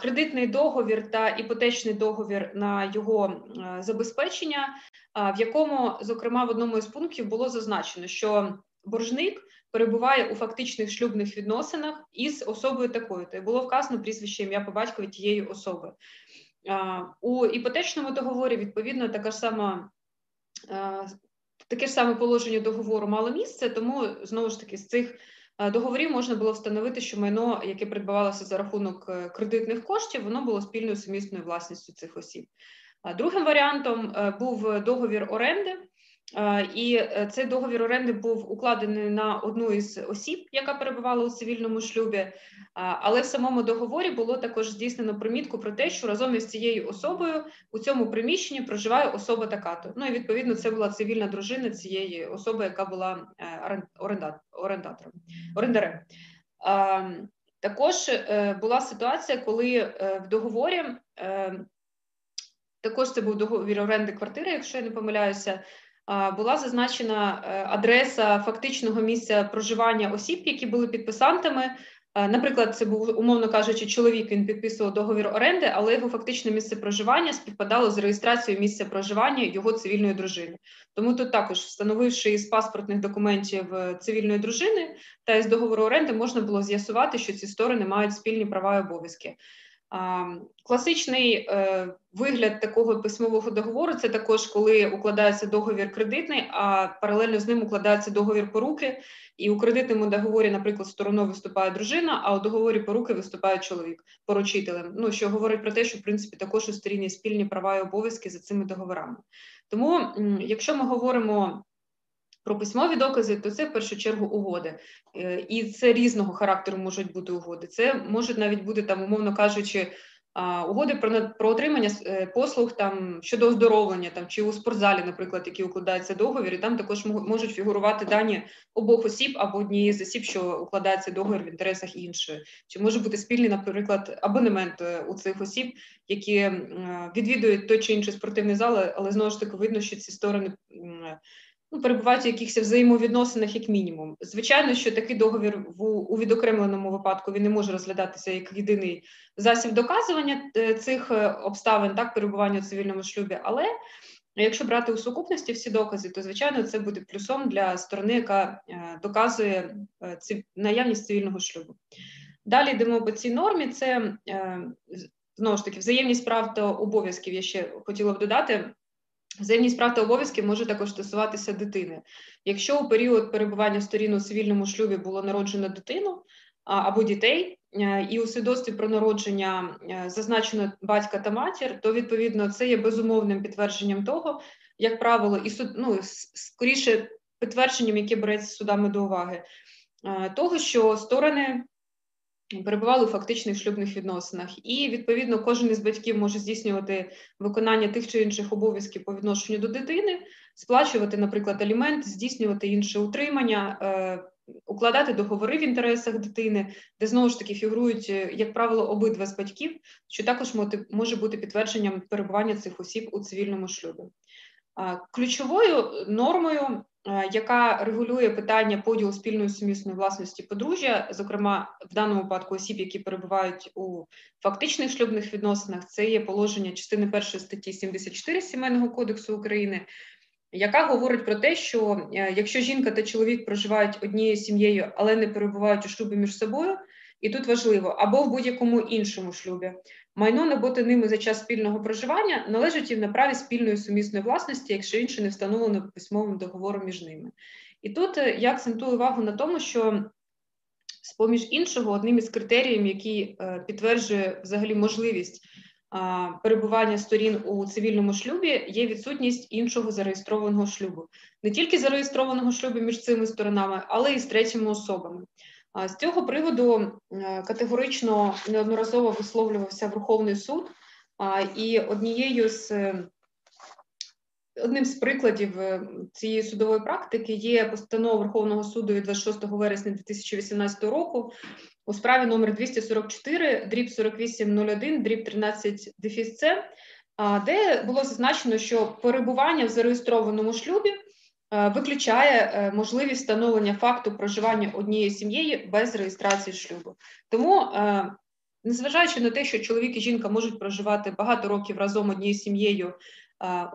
кредитний договір та іпотечний договір на його забезпечення, в якому, зокрема, в одному із пунктів було зазначено, що боржник перебуває у фактичних шлюбних відносинах із особою такою. То було вказано прізвище ім'я по батькові тієї особи. У іпотечному договорі відповідно така ж сама. Таке ж саме положення договору мало місце, тому знову ж таки з цих договорів можна було встановити, що майно, яке придбавалося за рахунок е, кредитних коштів, воно було спільною сумісною власністю цих осіб. Другим варіантом е, був договір оренди, і е, цей договір оренди був укладений на одну із осіб, яка перебувала у цивільному шлюбі. Але в самому договорі було також здійснено примітку про те, що разом із цією особою у цьому приміщенні проживає особа така-то. Ну і відповідно це була цивільна дружина цієї особи, яка була е, орендатором орендарем. Також була ситуація, коли в договорі також це був договір оренди квартири, якщо я не помиляюся. Була зазначена адреса фактичного місця проживання осіб, які були підписантами Е, наприклад, це був, умовно кажучи, чоловік він підписував договір оренди, але його фактичне місце проживання співпадало з реєстрацією місця проживання його цивільної дружини. Тому тут також, встановивши із паспортних документів е, цивільної дружини та із договору оренди, можна було з'ясувати, що ці сторони мають спільні права і обов'язки. Класичний е, вигляд такого письмового договору це також коли укладається договір кредитний, а паралельно з ним укладається договір поруки. І у кредитному договорі, наприклад, стороною виступає дружина, а у договорі поруки виступає чоловік поручителем. Ну що говорить про те, що в принципі також у сторіні спільні права і обов'язки за цими договорами. Тому, якщо ми говоримо про письмові докази, то це в першу чергу угоди, е, і це різного характеру можуть бути угоди. Це можуть навіть бути там, умовно кажучи. Угоди про про отримання е, послуг там щодо оздоровлення, там чи у спортзалі, наприклад, які укладаються договір, і там також можуть фігурувати дані обох осіб або однієї з осіб, що укладається договір в інтересах іншої, чи може бути спільний, наприклад, абонемент е, у цих осіб, які відвідують той чи інший спортивний зал, але знову ж таки видно, що ці сторони ну, перебувають в якихось взаємовідносинах, як мінімум. Звичайно, що такий договір в у відокремленому випадку він не може розглядатися як єдиний засіб доказування е, цих е, обставин, так перебування у цивільному шлюбі. Але якщо брати у сукупності всі докази, то звичайно це буде плюсом для сторони, яка е, доказує наявність цивільного шлюбу. Далі йдемо по цій нормі. Це знову ж таки взаємність прав та обов'язків. Я ще хотіла б додати. Взаємність прав та обов'язків може також стосуватися дитини. Якщо у період перебування сторін у цивільному шлюбі було народжено дитину або дітей, е, і у свідоцтві про народження е, зазначено батька та матір, то відповідно це є безумовним підтвердженням того, як правило, і суд, ну, скоріше підтвердженням, яке береться судами до уваги, е, того, що сторони перебували у фактичних шлюбних відносинах, і відповідно кожен із батьків може здійснювати виконання тих чи інших обов'язків по відношенню до дитини, сплачувати, наприклад, алімент, здійснювати інше утримання. Е, укладати договори в інтересах дитини, де знову ж таки фігурують, е, як правило, обидва з батьків, що також може бути підтвердженням перебування цих осіб у цивільному шлюбі. Ключовою нормою яка регулює питання поділу спільної сумісної власності подружжя, зокрема в даному випадку осіб, які перебувають у фактичних шлюбних відносинах, це є положення частини першої статті 74 сімейного кодексу України. Яка говорить про те, що е, якщо жінка та чоловік проживають однією сім'єю, але не перебувають у шлюбі між собою, і тут важливо або в будь-якому іншому шлюбі, Майно набуте ними за час спільного проживання належить їм на праві спільної сумісної власності, якщо інше не встановлено письмовим договором між ними. І тут е, я акцентую увагу на тому, що з поміж іншого, одним із критеріїв, який е, підтверджує взагалі можливість перебування сторін у цивільному шлюбі, є відсутність іншого зареєстрованого шлюбу, не тільки зареєстрованого шлюбу між цими сторонами, але й з третіми особами. З цього приводу е, категорично неодноразово висловлювався Верховний суд, і однією з е, одним з прикладів е, цієї судової практики є постанова Верховного суду від 26 вересня 2018 року у справі номер 244, дріб 4801, дріб 13 дефіс С, де було зазначено, що перебування в зареєстрованому шлюбі. Е, виключає е, можливість встановлення факту проживання однією сім'єю без реєстрації шлюбу. Тому, е, незважаючи на те, що чоловік і жінка можуть проживати багато років разом однією сім'єю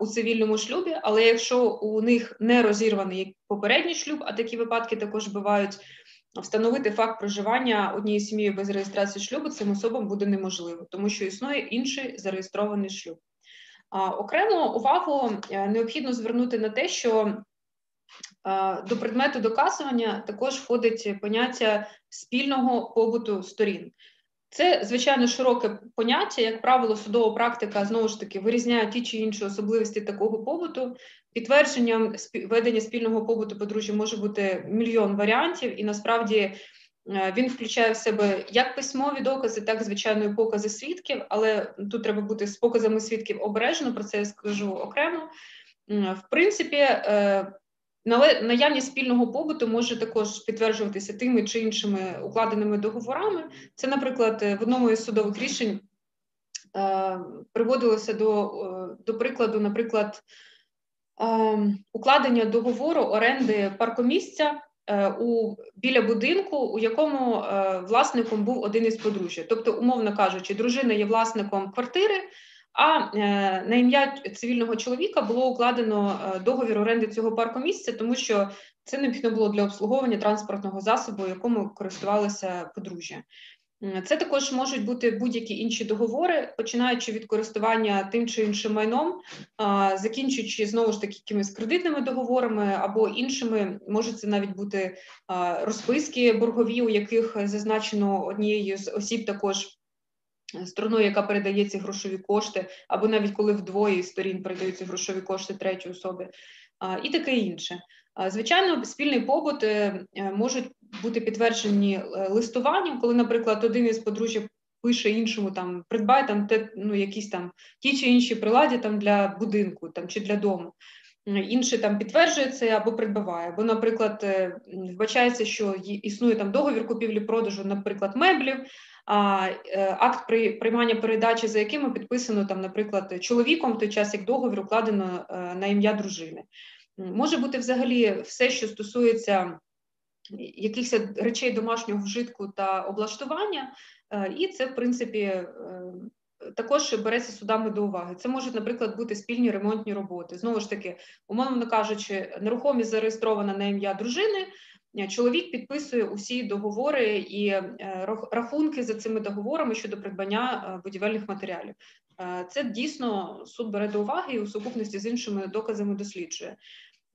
у цивільному шлюбі, але якщо у них не розірваний попередній шлюб, а такі випадки також бувають. Встановити факт проживання однієї сім'ї без реєстрації шлюбу цим особам буде неможливо, тому що існує інший зареєстрований шлюб. Окремо увагу необхідно звернути на те, що до предмету доказування також входить поняття спільного побуту сторін. Це звичайно широке поняття, як правило, судова практика знову ж таки вирізняє ті чи інші особливості такого побуту. Підтвердженням ведення спільного побуту подружжя може бути мільйон варіантів, і насправді е, він включає в себе як письмові докази, так звичайно і покази свідків. Але тут треба бути з показами свідків обережно. Про це я скажу окремо. В принципі, е, Наявність спільного побуту може також підтверджуватися тими чи іншими укладеними договорами. Це, наприклад, в одному із судових рішень е, приводилося до, е, до прикладу, наприклад, е, укладення договору оренди паркомісця у біля будинку, у якому власником був один із подружжя. Тобто, умовно кажучи, дружина є власником квартири. А е, на ім'я цивільного чоловіка було укладено е, договір оренди цього паркомісця, тому що це необхідно було для обслуговування транспортного засобу, якому користувалося подружжя. Це також можуть бути будь-які інші договори, починаючи від користування тим чи іншим майном, закінчуючи знову ж таки якимись кредитними договорами або іншими, може це навіть бути розписки боргові, у яких зазначено однією з осіб також стороною, яка передає ці грошові кошти, або навіть коли вдвоє сторін передаються грошові кошти третьої особи, і таке інше. Звичайно, спільний побут е, е, можуть бути підтверджені е, листуванням, коли, наприклад, один із подружжя пише іншому там придбай там те, ну, якісь там ті чи інші приладі там для будинку там чи для дому. Інший там підтверджує це або придбаває, або, наприклад, вбачається, що існує там договір купівлі-продажу, наприклад, меблів, Е, акт приймання передачі, за якими підписано там, наприклад, чоловіком той час, як договір укладено е, на ім'я дружини. Може бути взагалі все, що стосується якихось речей домашнього вжитку та облаштування, е, і це, в принципі, також береться судами до уваги. Це можуть, наприклад, бути спільні ремонтні роботи. Знову ж таки, умовно кажучи, нерухомість зареєстрована на ім'я дружини. Е, чоловік підписує усі договори і е, рахунки за цими договорами щодо придбання е, будівельних матеріалів. Це дійсно суд бере до уваги і у сукупності з іншими доказами досліджує.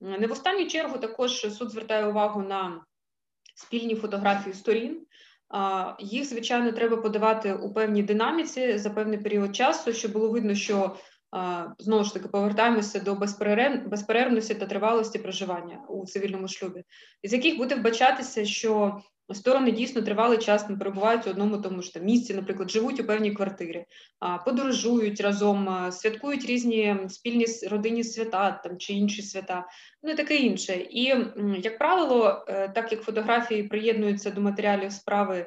Не в останню чергу також суд звертає увагу на спільні фотографії сторін. Їх, звичайно, треба подавати у певній динаміці за певний період часу, щоб було видно, що знову ж таки повертаємося до безперервності та тривалості проживання у цивільному шлюбі, із яких буде вбачатися, що сторони дійсно тривалий час не перебувають у одному тому ж там місці, наприклад, живуть у певній квартирі, подорожують разом, святкують різні спільні родинні свята там чи інші свята, ну і таке інше. І як правило, е, так як фотографії приєднуються до матеріалів справи.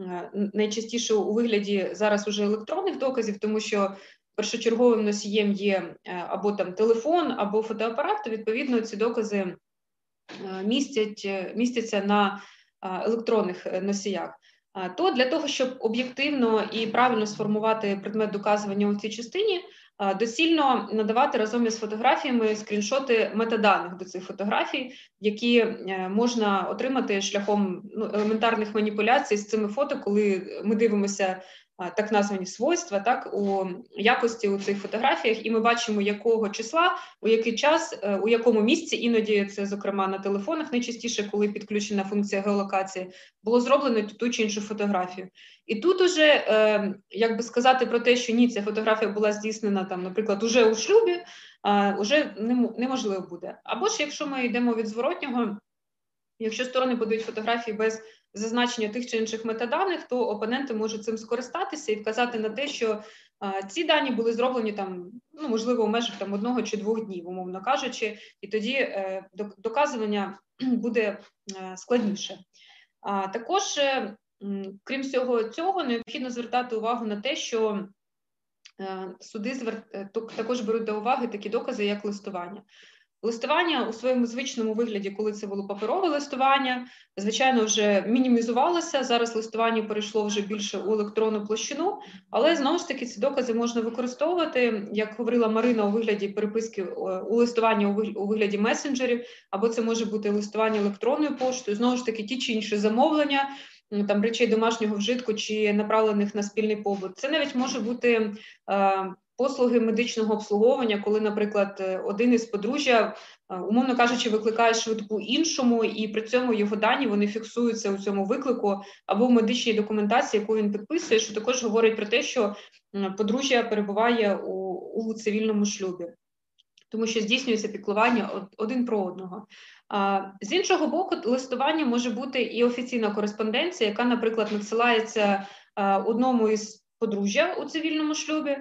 Е, найчастіше у вигляді зараз уже електронних доказів, тому що першочерговим носієм є е, або там телефон, або фотоапарат, то відповідно ці докази е, містять, е, містяться на електронних носіях. То для того, щоб об'єктивно і правильно сформувати предмет доказування у цій частині, доцільно надавати разом із фотографіями скріншоти метаданих до цих фотографій, які можна отримати шляхом ну, елементарних маніпуляцій з цими фото, коли ми дивимося так названі свойства, так у якості у цих фотографіях, і ми бачимо, якого числа, у який час, е, у якому місці, іноді це, зокрема, на телефонах найчастіше, коли підключена функція геолокації, було зроблено ту чи іншу фотографію. І тут уже, е, як би сказати про те, що ні, ця фотографія була здійснена там, наприклад, уже у шлюбі, вже неможливо буде. Або ж якщо ми йдемо від зворотнього, якщо сторони подають фотографії без зазначення тих чи інших метаданих, то опоненти можуть цим скористатися і вказати на те, що ці дані були зроблені там, ну можливо, у межах там одного чи двох днів, умовно кажучи, і тоді е, доказування буде е, складніше. А також, е, крім всього цього, необхідно звертати увагу на те, що суди також беруть до уваги такі докази, як листування. Листування у своєму звичному вигляді, коли це було паперове листування, звичайно, вже мінімізувалося. Зараз листування перейшло вже більше у електронну площину, але знову ж таки ці докази можна використовувати, як говорила Марина, у вигляді переписки у листування у вигляді месенджерів, або це може бути листування електронною поштою, знову ж таки, ті чи інші замовлення. Там речей домашнього вжитку чи направлених на спільний побут. Це навіть може бути е, послуги медичного обслуговування, коли, наприклад, е, один із подружжя, е, умовно кажучи, викликає швидку іншому, і при цьому його дані вони фіксуються у цьому виклику або в медичній документації, яку він підписує, що також говорить про те, що подружжя перебуває у, у цивільному шлюбі. Тому що здійснюється піклування один про одного. З іншого боку, листування може бути і офіційна кореспонденція, яка, наприклад, надсилається одному із подружжя у цивільному шлюбі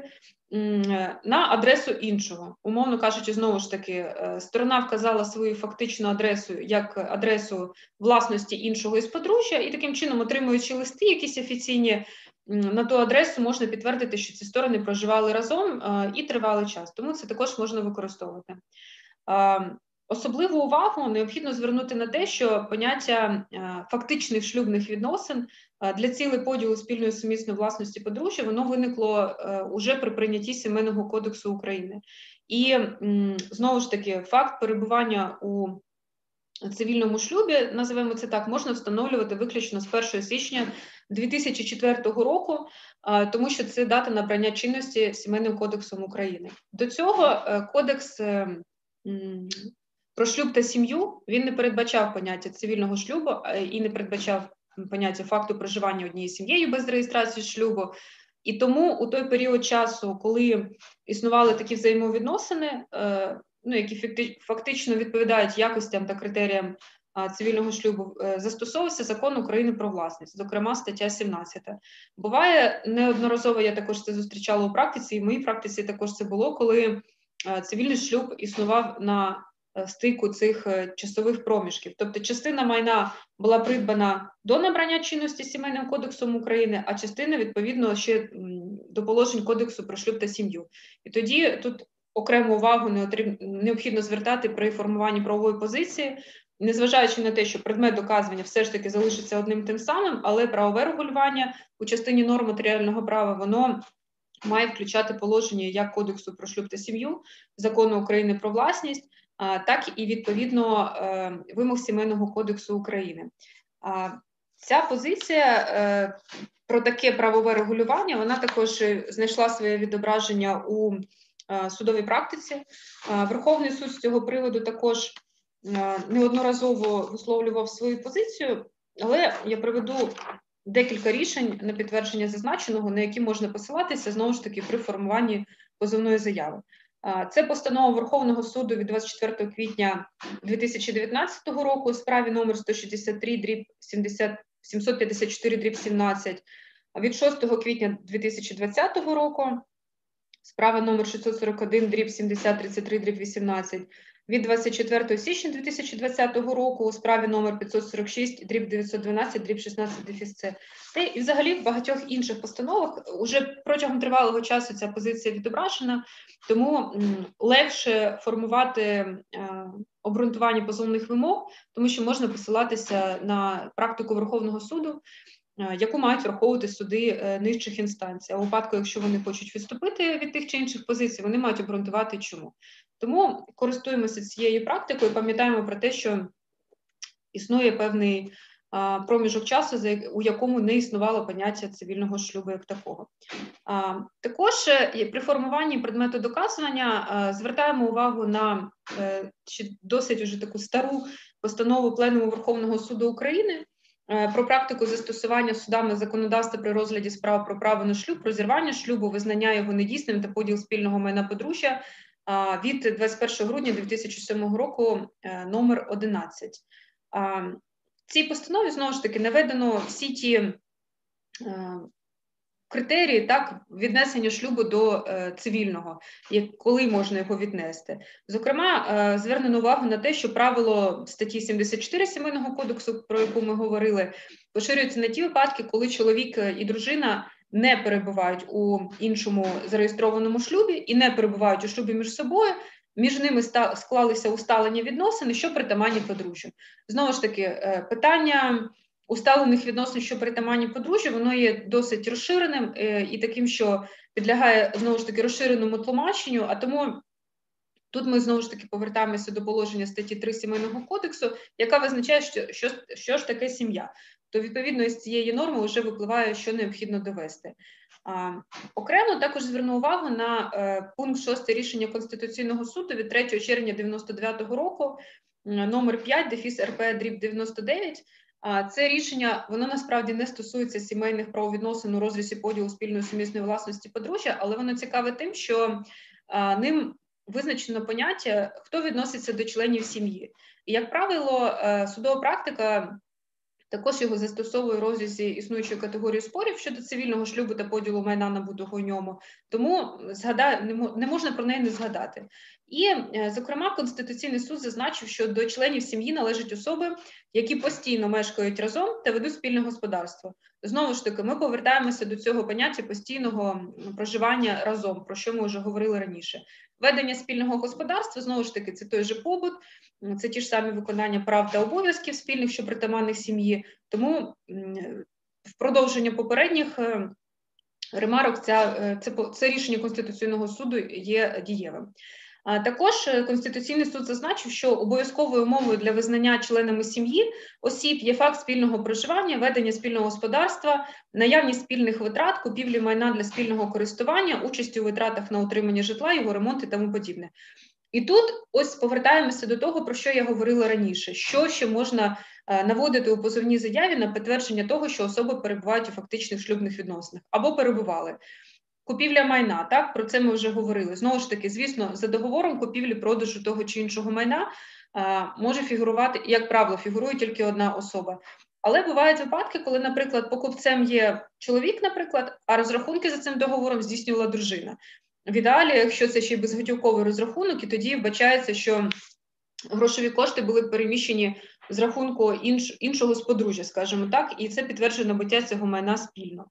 на адресу іншого. Умовно кажучи, знову ж таки, е, сторона вказала свою фактичну адресу як адресу власності іншого із подружжя, і таким чином, отримуючи листи, якісь офіційні. На ту адресу можна підтвердити, що ці сторони проживали разом е, і тривалий час, тому це також можна використовувати. Особливу увагу необхідно звернути на те, що поняття е, фактичних шлюбних відносин е, для цілей поділу спільної сумісної власності подружжя воно виникло е, уже при прийнятті Сімейного кодексу України. І знову ж таки, факт перебування у цивільному шлюбі, називаємо це так, можна встановлювати виключно з 1 січня 2004 року, тому що це дата набрання чинності Сімейним кодексом України. До цього кодекс про шлюб та сім'ю він не передбачав поняття цивільного шлюбу і не передбачав поняття факту проживання однією сім'єю без реєстрації шлюбу. І тому у той період часу, коли існували такі взаємовідносини, е, ну які фактично відповідають якостям та критеріям цивільного шлюбу, е, застосовувався закон України про власність, зокрема стаття 17. Буває неодноразово я також це зустрічала у практиці, і в моїй практиці також це було, коли е, цивільний шлюб існував на стику цих е, часових проміжків. Тобто, частина майна була придбана до набрання чинності сімейним кодексом України, а частина відповідно ще до положень кодексу про шлюб та сім'ю. І тоді тут окрему увагу необхідно звертати при формуванні правової позиції. Незважаючи на те, що предмет доказування все ж таки залишиться одним тим самим, але правове регулювання у частині норм матеріального права воно має включати положення як Кодексу про шлюб та сім'ю, закону України про власність, так і відповідно е, вимог сімейного кодексу України. Ця позиція е, про таке правове регулювання вона також знайшла своє відображення у е, судовій практиці. Верховний суд з цього приводу також неодноразово висловлював свою позицію, але я приведу декілька рішень на підтвердження зазначеного, на які можна посилатися знову ж таки при формуванні позовної заяви. Це постанова Верховного суду від 24 квітня 2019 року у справі номер 163 дріб 70, 754 дріб 17, від 6 квітня 2020 року справа номер 641 дріб 7033 дріб 18, від 24 січня 2020 року у справі номер 546 дріб 912 дріб 16 дефіс Та і взагалі в багатьох інших постановах уже протягом тривалого часу ця позиція відображена, тому легше формувати е, обґрунтування позовних вимог, тому що можна посилатися на практику Верховного суду. Е, яку мають враховувати суди е, нижчих інстанцій. А у випадку, якщо вони хочуть відступити від тих чи інших позицій, вони мають обґрунтувати чому. Тому користуємося цією практикою, пам'ятаємо про те, що існує певний проміжок часу, у якому не існувало поняття цивільного шлюбу як такого. Також е, при формуванні предмету доказування звертаємо увагу на досить уже таку стару постанову Пленуму Верховного суду України. Е, про практику застосування судами законодавства при розгляді справ про право на шлюб, розірвання шлюбу, визнання його недійсним та поділ спільного майна подружжя від 21 грудня 2007 року е, номер 11. В цій постанові знову ж таки наведено всі ті е, критерії так віднесення шлюбу до е, цивільного, як коли можна його віднести. Зокрема, е, звернено увагу на те, що правило статті 74 сімейного кодексу, про яку ми говорили, поширюється на ті випадки, коли чоловік і дружина. Не перебувають у іншому зареєстрованому шлюбі і не перебувають у шлюбі між собою. Між ними склалися усталені відносини, що притаманні подружжю. Знову ж таки, е, питання усталених відносин, що притаманні подружжя, воно є досить розширеним е, і таким, що підлягає знову ж таки розширеному тлумаченню, а тому. Тут ми знову ж таки повертаємося до положення статті 3 сімейного кодексу, яка визначає, що що, що ж таке сім'я. То відповідно із цієї норми вже випливає, що необхідно довести. А, Окремо також зверну увагу на е, пункт 6 рішення Конституційного суду від 3 червня 99-го року, номер 5, дефіс РП дріб 99, це рішення воно насправді не стосується сімейних правовідносин у розрізі поділу спільної сумісної власності подружжя, але воно цікаве тим, що ним визначено поняття, хто відноситься до членів сім'ї. І як правило, е, судова практика Також його застосовує розрізі існуючої категорії спорів щодо цивільного шлюбу та поділу майна набутого ньому, тому згадаю, не можна про неї не згадати. І, е, зокрема, Конституційний суд зазначив, що до членів сім'ї належать особи, які постійно мешкають разом та ведуть спільне господарство. Знову ж таки, ми повертаємося до цього поняття постійного проживання разом, про що ми вже говорили раніше. Ведення спільного господарства знову ж таки це той же побут, це ті ж самі виконання прав та обов'язків спільних, що притаманних сім'ї. Тому в продовження попередніх е, ремарок ця, е, це, це рішення Конституційного суду є дієвим. Також е, Конституційний суд зазначив, що обов'язковою умовою для визнання членами сім'ї осіб є факт спільного проживання, ведення спільного господарства, наявність спільних витрат, купівлі майна для спільного користування, участі у витратах на утримання житла, його ремонт і тому подібне. І тут ось повертаємося до того, про що я говорила раніше: що ще можна е, наводити у позовній заяві на підтвердження того, що особи перебувають у фактичних шлюбних відносинах або перебували. Купівля майна, так про це ми вже говорили. Знову ж таки, звісно, за договором купівлі продажу того чи іншого майна а, може фігурувати, як правило, фігурує тільки одна особа. Але бувають випадки, коли, наприклад, покупцем є чоловік, наприклад, а розрахунки за цим договором здійснювала дружина. В ідеалі, якщо це ще й безготівковий розрахунок, і тоді вбачається, що грошові кошти були переміщені з рахунку інш, іншого сподружжя, скажімо так, і це підтверджує набуття цього майна спільно.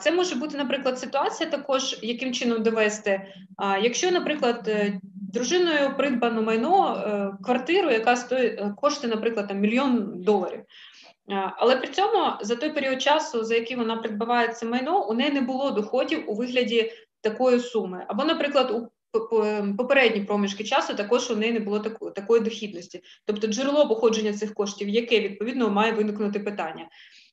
Це може бути, наприклад, ситуація, також яким чином довести. Якщо, наприклад, е, дружиною придбано майно е, квартиру, яка стоїть е, коштує, наприклад, там, мільйон доларів. Але при цьому за той період часу, за який вона придбаває це майно, у неї не було доходів у вигляді такої суми. Або, наприклад, у попередні проміжки часу також у неї не було такої, такої дохідності, тобто джерело походження цих коштів, яке відповідно має виникнути питання.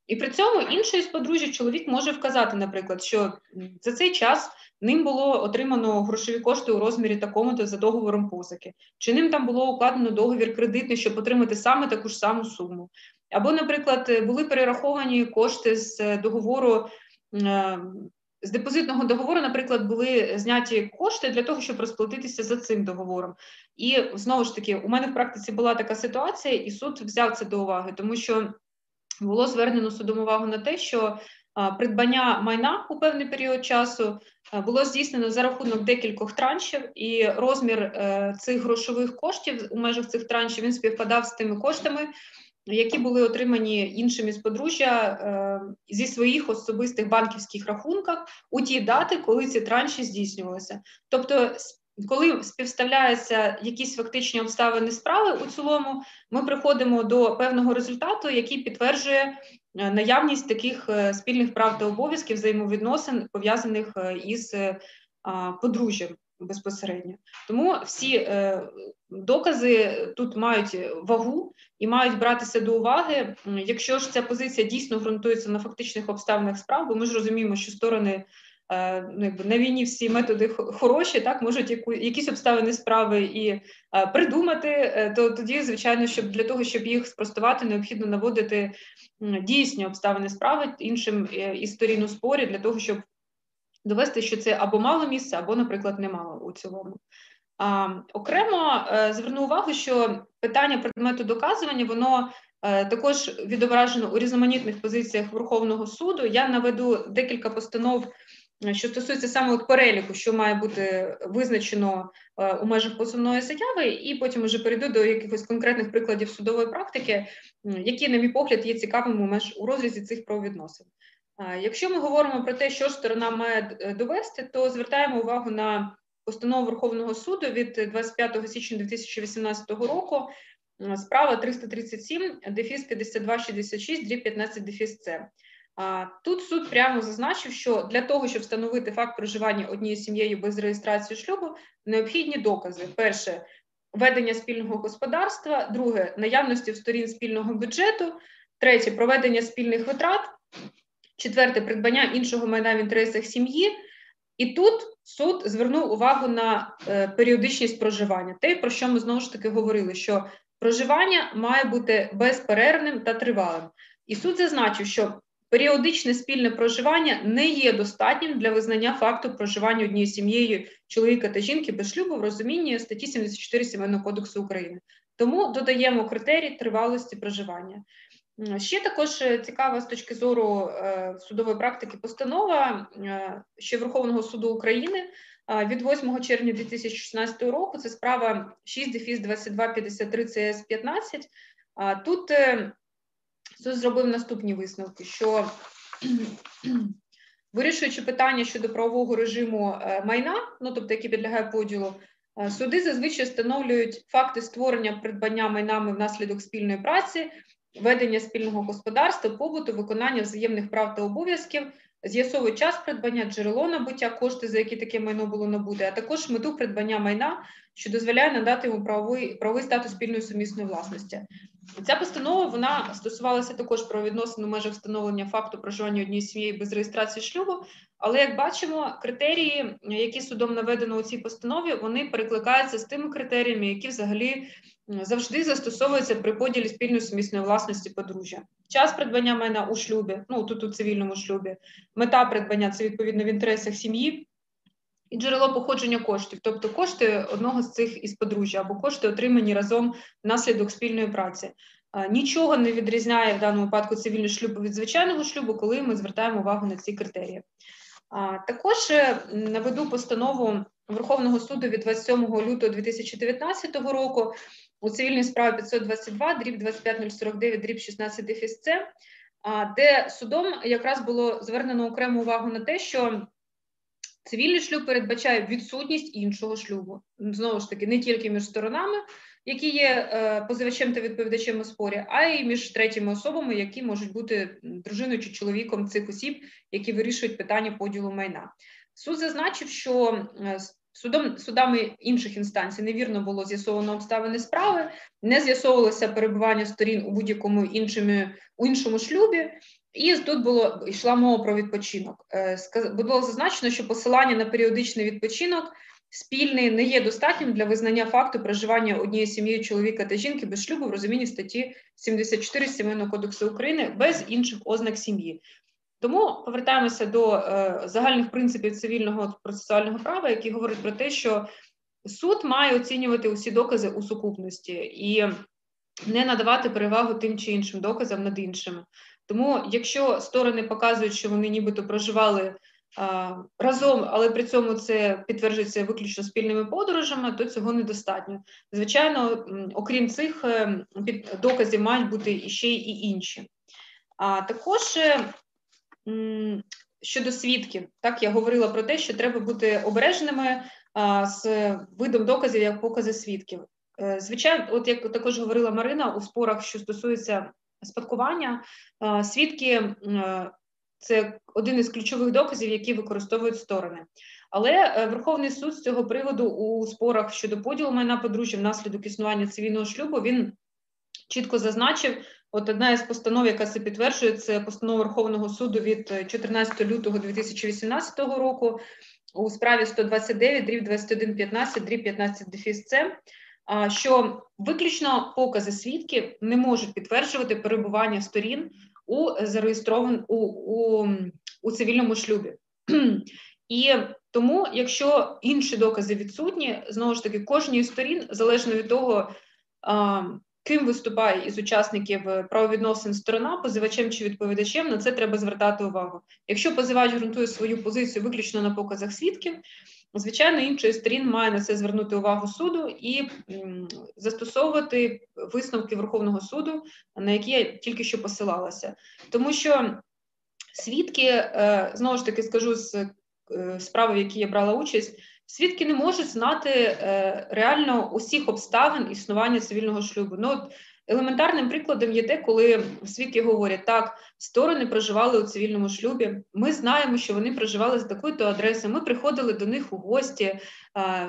І при цьому інший з подружжя чоловік може вказати, наприклад, що за цей час ним було отримано грошові кошти у розмірі такому-то за договором позики, чи ним там було укладено договір кредитний, щоб отримати саме таку ж саму суму. Або, наприклад, були перераховані кошти з договору е, з депозитного договору, наприклад, були зняті кошти для того, щоб розплатитися за цим договором. І знову ж таки, у мене в практиці була така ситуація, і суд взяв це до уваги, тому що було звернено судом увагу на те, що придбання майна у певний період часу було здійснено за рахунок декількох траншів, і розмір е, цих грошових коштів у межах цих траншів він співпадав з тими коштами які були отримані іншими з подружжя е, зі своїх особистих банківських рахунках у ті дати, коли ці транші здійснювалися. Тобто, коли співставляються якісь фактичні обставини справи у цілому, ми приходимо до певного результату, який підтверджує е, наявність таких е, спільних прав та обов'язків взаємовідносин пов'язаних із подружжям безпосередньо. Тому всі е, докази тут мають вагу і мають братися до уваги. Якщо ж ця позиція дійсно ґрунтується на фактичних обставинах справ, бо ми ж розуміємо, що сторони. Е, ну, якби на війні всі методи хороші, так можуть яку якісь обставини справи і е, придумати, е, то тоді, звичайно, щоб для того, щоб їх спростувати, необхідно наводити дійсні обставини справи іншим із сторін у спорі для того, щоб довести, що це або мало місця, або, наприклад, немало у цілому. А, Окремо зверну увагу, що питання предмету доказування воно також відображено у різноманітних позиціях Верховного суду. Я наведу декілька постанов, що стосується саме от переліку, що має бути визначено у межах позовної заяви, і потім вже перейду до якихось конкретних прикладів судової практики, які, на мій погляд, є цікавими у меж у розрізі цих правовідносин. Якщо ми говоримо про те, що сторона має е, довести, то звертаємо увагу на постанову Верховного суду від 25 січня 2018 року. Справа 337, дефіс 5266, дріб 15 дефіс С. Тут суд прямо зазначив, що для того, щоб встановити факт проживання однією сім'єю без реєстрації шлюбу, необхідні докази: перше ведення спільного господарства, друге наявності в сторін спільного бюджету, третє проведення спільних витрат. Четверте придбання іншого майна в інтересах сім'ї. І тут суд звернув увагу на е, періодичність проживання. Те, про що ми знову ж таки говорили, що проживання має бути безперервним та тривалим. І суд зазначив, що періодичне спільне проживання не є достатнім для визнання факту проживання однією сім'єю чоловіка та жінки без шлюбу в розумінні статті 74 Сімейного кодексу України. Тому додаємо критерій тривалості проживання. Ще також е, цікава з точки зору судової практики постанова ще Верховного суду України від 8 червня 2016 року. Це справа 6 дефіс 2253 cs 15 Тут суд зробив наступні висновки: що вирішуючи питання щодо правового режиму майна, ну тобто які підлягає поділу, суди зазвичай встановлюють факти створення придбання майнами внаслідок спільної праці, ведення спільного господарства, побуту, виконання взаємних прав та обов'язків з'ясовує час придбання, джерело набуття, кошти, за які таке майно було набуте, а також мету придбання майна, що дозволяє надати йому правовий правовий статус спільної сумісної власності. Ця постанова вона стосувалася також про відносини в межах встановлення факту проживання однієї сім'ї без реєстрації шлюбу. Але як бачимо, критерії, які судом наведено у цій постанові, вони перекликаються з тими критеріями, які взагалі завжди застосовуються при поділі спільної сумісної власності подружжя. Час придбання майна у шлюбі, ну тут у цивільному шлюбі, мета придбання це відповідно в інтересах сім'ї. І джерело походження коштів, тобто кошти одного з цих із подружжя або кошти, отримані разом внаслідок спільної праці. Нічого не відрізняє в даному випадку цивільний шлюб від звичайного шлюбу, коли ми звертаємо увагу на ці критерії. Також е, наведу постанову Верховного суду від 27 лютого 2019 року у цивільній справі 522, дріб 25049, дріб 16 дефіс де судом якраз було звернено окрему увагу на те, що цивільний шлюб передбачає відсутність іншого шлюбу. Знову ж таки, не тільки між сторонами, які є е, позивачем та відповідачем у спорі, а й між третіми особами, які можуть бути дружиною чи чоловіком цих осіб, які вирішують питання поділу майна. Суд зазначив, що е, судом судами інших інстанцій невірно було з'ясовано обставини справи, не з'ясовувалося перебування сторін у будь-якому іншому іншому шлюбі. І тут було йшла мова про відпочинок. Е, було зазначено, що посилання на періодичний відпочинок спільний не є достатнім для визнання факту проживання однієї сім'ї чоловіка та жінки без шлюбу в розумінні статті 74 Сімейного кодексу України без інших ознак сім'ї. Тому повертаємося до е, загальних принципів цивільного процесуального права, які говорять про те, що суд має оцінювати усі докази у сукупності і не надавати перевагу тим чи іншим доказам над іншими. Тому, якщо сторони показують, що вони нібито проживали разом, але при цьому це підтверджується виключно спільними подорожами, то цього недостатньо. Звичайно, окрім цих е, доказів, мають бути іще і інші. А також е, щодо свідків, так я говорила про те, що треба бути обережними з видом доказів як покази свідків. Е, звичайно, от як також говорила Марина у спорах, що стосується спадкування, свідки це один із ключових доказів, які використовують сторони. Але е, Верховний суд з цього приводу у спорах щодо поділу майна подружжя внаслідок існування цивільного шлюбу він чітко зазначив. От одна із постанов, яка це підтверджує, це постанова Верховного суду від 14 лютого 2018 року у справі 129, дріб 2115, дріб 15 дефіс що виключно покази свідків не можуть підтверджувати перебування сторін у зареєстрованому у, у, у цивільному шлюбі. І тому, якщо інші докази відсутні, знову ж таки, кожній сторін, залежно від того, ким виступає із учасників правовідносин сторона, позивачем чи відповідачем, на це треба звертати увагу. Якщо позивач ґрунтує свою позицію виключно на показах свідків, звичайно, іншої сторін має на це звернути увагу суду і застосовувати висновки Верховного суду, на які я тільки що посилалася, тому що свідки е, знову ж таки скажу з е, справи, в якій я брала участь. Свідки не можуть знати е, реально усіх обставин існування цивільного шлюбу. Ну, от Елементарним прикладом є те, коли свідки говорять, так, сторони проживали у цивільному шлюбі. Ми знаємо, що вони проживали з такою-то адресою. Ми приходили до них у гості,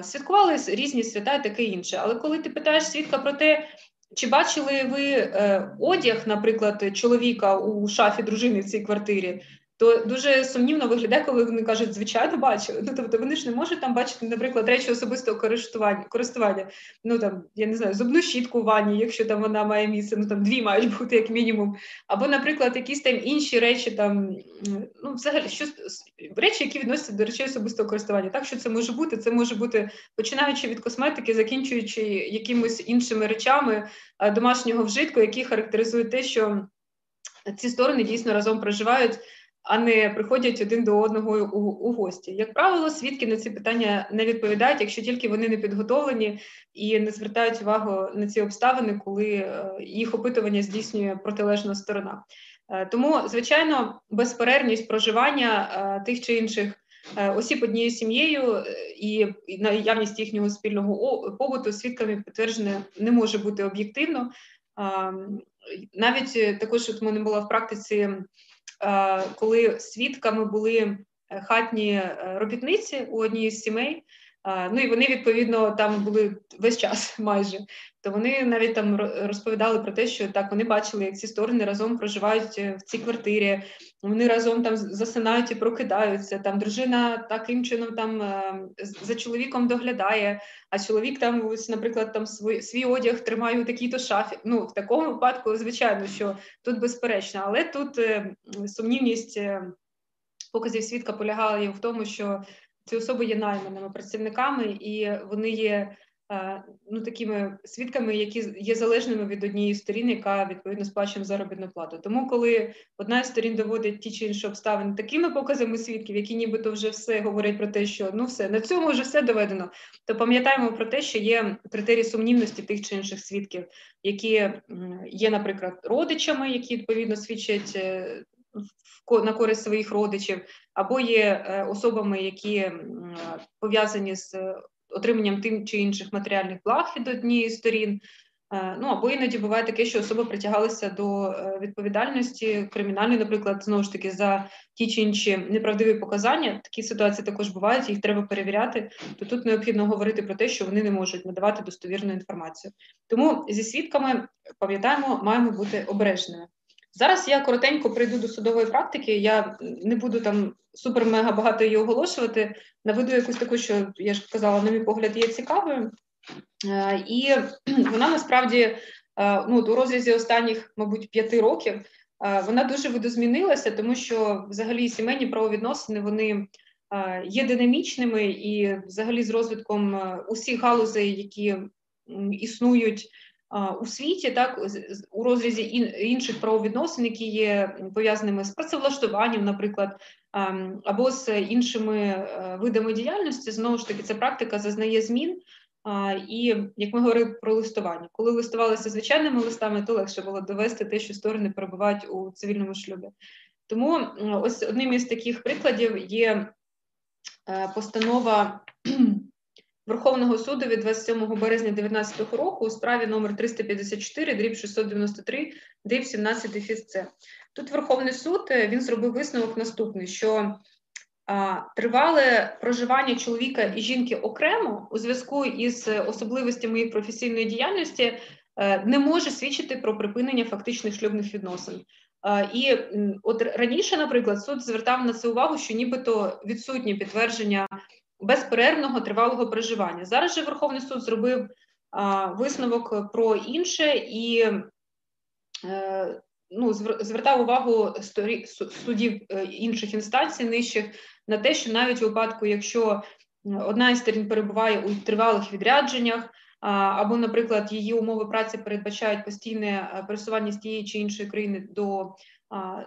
святкували різні свята і таке інше. Але коли ти питаєш свідка про те, чи бачили ви е, одяг, наприклад, чоловіка у шафі дружини в цій квартирі? То дуже сумнівно виглядає, коли вони кажуть, звичайно, бачили. Ну тобто вони ж не можуть там бачити, наприклад, речі особистого користування користування. Ну там я не знаю, зубну щітку в ванні, якщо там вона має місце, ну там дві мають бути як мінімум. Або, наприклад, якісь там інші речі, там ну взагалі що речі, які відносяться до речей особистого користування. Так що це може бути, це може бути починаючи від косметики, закінчуючи якимось іншими речами домашнього вжитку, які характеризують те, що. ці сторони дійсно разом проживають, а не приходять один до одного у, у гості. Як правило, свідки на ці питання не відповідають, якщо тільки вони не підготовлені і не звертають увагу на ці обставини, коли е, їх опитування здійснює протилежна сторона. Е, тому, звичайно, безперервність проживання е, тих чи інших осіб однією сім'єю і наявність їхнього спільного побуту свідками підтверджена не може бути об'єктивно. Навіть також от мене була в практиці коли свідками були е, хатні е, робітниці у одній з сімей. Ну і вони відповідно там були весь час майже. То вони навіть там розповідали про те, що так вони бачили, як ці сторони разом проживають в цій квартирі. Вони разом там засинають і прокидаються. Там дружина таким чином там за чоловіком доглядає. А чоловік там, ось, наприклад, там свій свій одяг тримає у такій-то шафі. Ну в такому випадку, звичайно, що тут безперечно, але тут сумнівність показів свідка полягала в тому, що ці особи є найманими працівниками, і вони є е, ну такими свідками, які є залежними від однієї сторін, яка відповідно сплачує заробітну плату. Тому, коли одна з сторін доводить ті чи інші обставини такими показами свідків, які нібито вже все говорять про те, що ну все на цьому вже все доведено, то пам'ятаємо про те, що є критерії сумнівності тих чи інших свідків, які є, наприклад, родичами, які відповідно свідчать. Е, на користь своїх родичів, або є е, особами, які пов'язані з отриманням тим чи інших матеріальних благ від однієї сторін. Е, ну або іноді буває таке, що особи притягалися до е, відповідальності кримінальної, наприклад, знову ж таки за ті чи інші неправдиві показання. Такі ситуації також бувають, їх треба перевіряти. То тут необхідно говорити про те, що вони не можуть надавати достовірну інформацію. Тому зі свідками пам'ятаємо, маємо бути обережними. Зараз я коротенько прийду до судової практики. Я не буду там супер-мега багато її оголошувати. Наведу якусь таку, що я ж казала, на мій погляд, є цікавою. Е, і вона насправді е, ну, у розрізі останніх, мабуть, п'яти років е, вона дуже видозмінилася, тому що взагалі сімейні правовідносини вони є динамічними і, взагалі, з розвитком усіх галузей, які існують у світі, так у розрізі інших правовідносин, які є пов'язаними з працевлаштуванням, наприклад, або з іншими е, видами діяльності, знову ж таки, ця практика зазнає змін. І як ми говорили про листування, коли листувалися звичайними листами, то легше було довести те, що сторони перебувають у цивільному шлюбі. Тому ось одним із таких прикладів є е, постанова Верховного суду від 27 березня 2019 року у справі номер 354, дріб 693, дріб 17 дефіс С. Тут Верховний суд е, він зробив висновок наступний: що а, тривале проживання чоловіка і жінки окремо у зв'язку із особливостями їх професійної діяльності е, не може свідчити про припинення фактичних шлюбних відносин. І от раніше, наприклад, суд звертав на це увагу, що нібито відсутні підтвердження безперервного тривалого проживання. Зараз же Верховний суд зробив а, висновок про інше і е, ну, звертав увагу судів е, інших інстанцій нижчих на те, що навіть у випадку, якщо одна із сторін перебуває у тривалих відрядженнях. Або, наприклад, її умови праці передбачають постійне е, пересування з тієї чи іншої країни до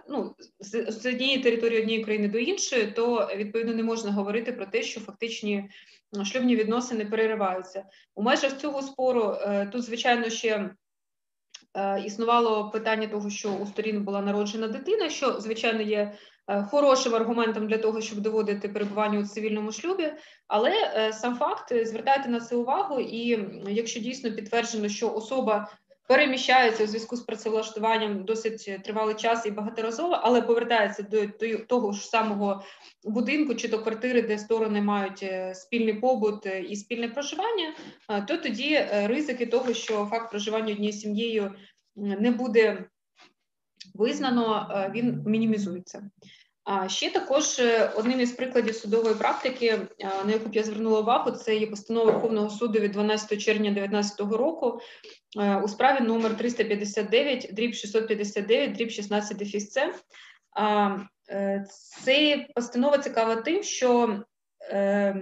ну, з однієї території однієї країни до іншої, то відповідно не можна говорити про те, що фактичні шлюбні відносини перериваються. У межах цього спору е, тут, звичайно, ще. Е, існувало питання того, що у сторін була народжена дитина, що звичайно є е, хорошим аргументом для того, щоб доводити перебування у цивільному шлюбі, але сам факт звертайте на це увагу, і якщо дійсно підтверджено, що особа переміщаються у зв'язку з працевлаштуванням досить тривалий час і багаторазово, але повертаються до, до того ж самого будинку чи до квартири, де сторони мають е, спільний побут е, і спільне проживання, е, то тоді ризики того, що факт проживання однією сім'єю не буде визнано, він мінімізується. А ще також одним із прикладів судової практики, на яку б я звернула увагу, це є постанова Верховного суду від 12 червня 2019 року Е, у справі номер 359, дріб 659, дріб 16 дефіс. Е, Це постанова цікава тим, що е,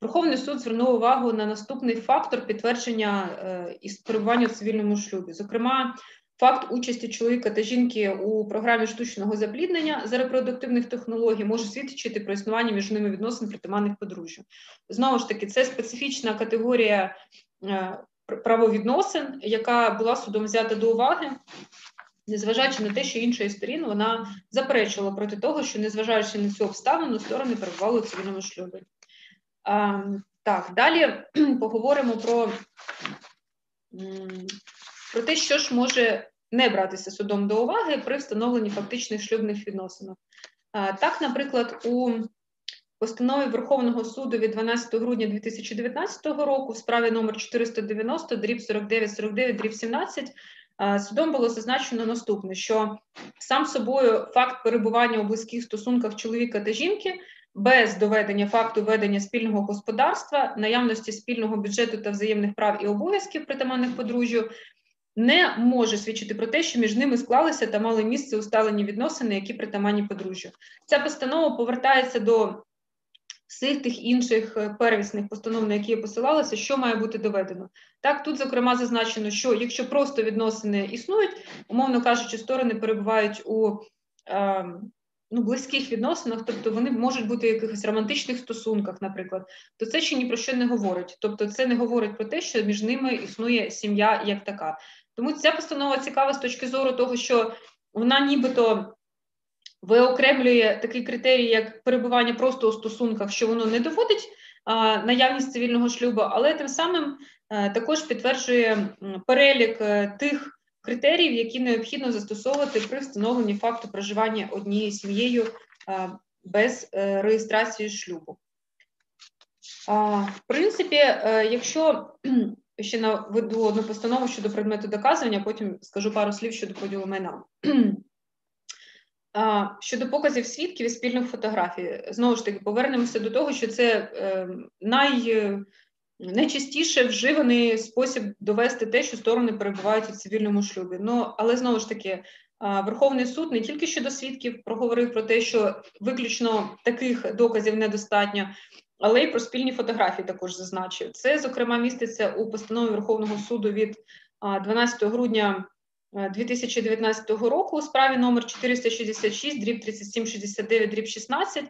Верховний суд звернув увагу на наступний фактор підтвердження із перебування у цивільному шлюбі. Зокрема, Факт участі чоловіка та жінки у програмі штучного запліднення за репродуктивних технологій може свідчити про існування між ними відносин притаманних подружжю. Знову ж таки, це специфічна категорія е, правовідносин, яка була судом взята до уваги, незважаючи на те, що іншої сторін вона заперечувала проти того, що незважаючи на цю обставину, сторони перебували у цивільному шлюбі. А, Так, далі поговоримо про про те, що ж може не братися судом до уваги при встановленні фактичних шлюбних відносинок. Так, наприклад, у постанові Верховного суду від 12 грудня 2019 року в справі номер 490 дріб 49 49 дріб 17 судом було зазначено наступне: що сам собою факт перебування у близьких стосунках чоловіка та жінки. Без доведення факту ведення спільного господарства, наявності спільного бюджету та взаємних прав і обов'язків притаманних подружжю не може свідчити про те, що між ними склалися та мали місце усталені відносини, які притаманні подружжю. Ця постанова повертається до всіх тих інших е, первісних постанов, на які я посилалася, що має бути доведено. Так, тут, зокрема, зазначено, що якщо просто відносини існують, умовно кажучи, сторони перебувають у е, ну, близьких відносинах, тобто вони можуть бути в якихось романтичних стосунках, наприклад, то це ще ні про що не говорить. Тобто, це не говорить про те, що між ними існує сім'я як така. Тому ця постанова цікава з точки зору того, що вона нібито виокремлює такий критерій, як перебування просто у стосунках, що воно не доводить а, наявність цивільного шлюбу, але тим самим а, е, також підтверджує перелік а, е, тих критеріїв, які необхідно застосовувати при встановленні факту проживання однією сім'єю без е, реєстрації шлюбу. В принципі, якщо ще наведу одну постанову щодо предмету доказування, потім скажу пару слів щодо поділу майна. Щодо показів свідків і спільних фотографій, знову ж таки, повернемося до того, що це е, най, найчастіше вживаний спосіб довести те, що сторони перебувають у цивільному шлюбі. Ну, але знову ж таки, Верховний суд не тільки щодо свідків проговорив про те, що виключно таких доказів недостатньо, але й про спільні фотографії також зазначив. Це, зокрема, міститься у постанові Верховного суду від 12 грудня 2019 року у справі номер 466, дріб 3769, дріб 16,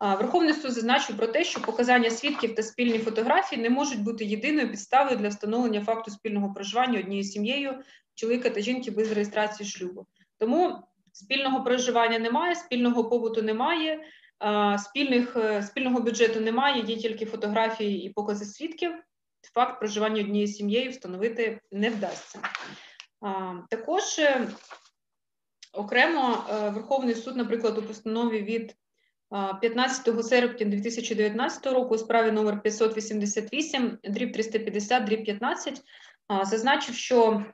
Верховний суд зазначив про те, що показання свідків та спільні фотографії не можуть бути єдиною підставою для встановлення факту спільного проживання однією сім'єю чоловіка та жінки без реєстрації шлюбу. Тому спільного проживання немає, спільного побуту немає, спільних, е, спільного бюджету немає, є тільки фотографії і покази свідків. Факт проживання однією сім'єю встановити не вдасться. Також е, окремо е, Верховний суд, наприклад, у постанові від 15 серпня 2019 року у справі номер 588, дріб 350, дріб 15, зазначив, що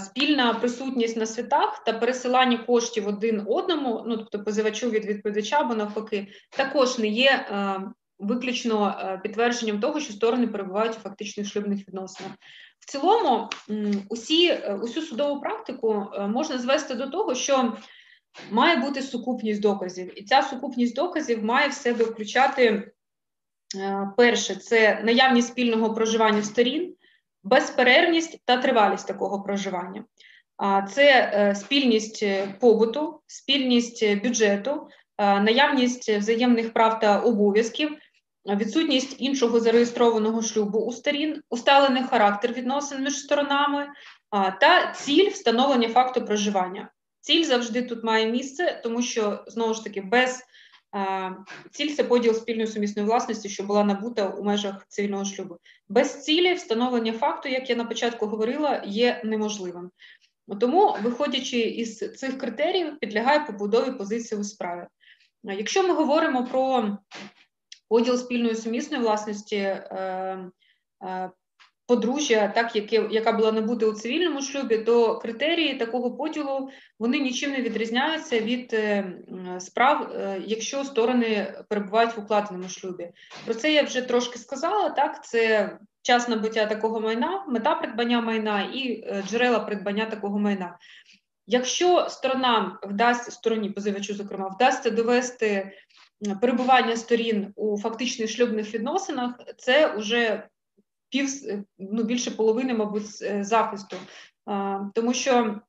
спільна присутність на святах та пересилання коштів один одному, ну тобто позивачу від відповідача або навпаки, також не є е, виключно е, підтвердженням того, що сторони перебувають у фактичних шлюбних відносинах. В цілому, усі, е, усю судову практику можна звести до того, що має бути сукупність доказів, і ця сукупність доказів має в себе включати перше це наявність спільного проживання сторін безперервність та тривалість такого проживання. Це е, спільність е, побуту, спільність е, бюджету, наявність взаємних прав та обов'язків, відсутність іншого зареєстрованого шлюбу у сторін, усталений характер відносин між сторонами та ціль встановлення факту проживання. Ціль завжди тут має місце, тому що знову ж таки без Ціль це поділ спільної сумісної власності, що була набута у межах цивільного шлюбу. Без цілі встановлення факту, як я на початку говорила, є неможливим. Тому, виходячи із цих критеріїв, підлягає побудові позиції у справі. Якщо ми говоримо про поділ спільної сумісної власності, е, е, подружжя, так яке яка була набута у цивільному шлюбі, то критерії такого поділу вони нічим не відрізняються від е, справ, е, якщо сторони перебувають в укладеному шлюбі. Про це я вже трошки сказала. Так, це час набуття такого майна, мета придбання майна і е, джерела придбання такого майна. Якщо сторонам вдасться стороні позивачу, зокрема, вдасться довести перебування сторін у фактичних шлюбних відносинах, це вже пів ну більше половини, мабуть, е, захисту, тому що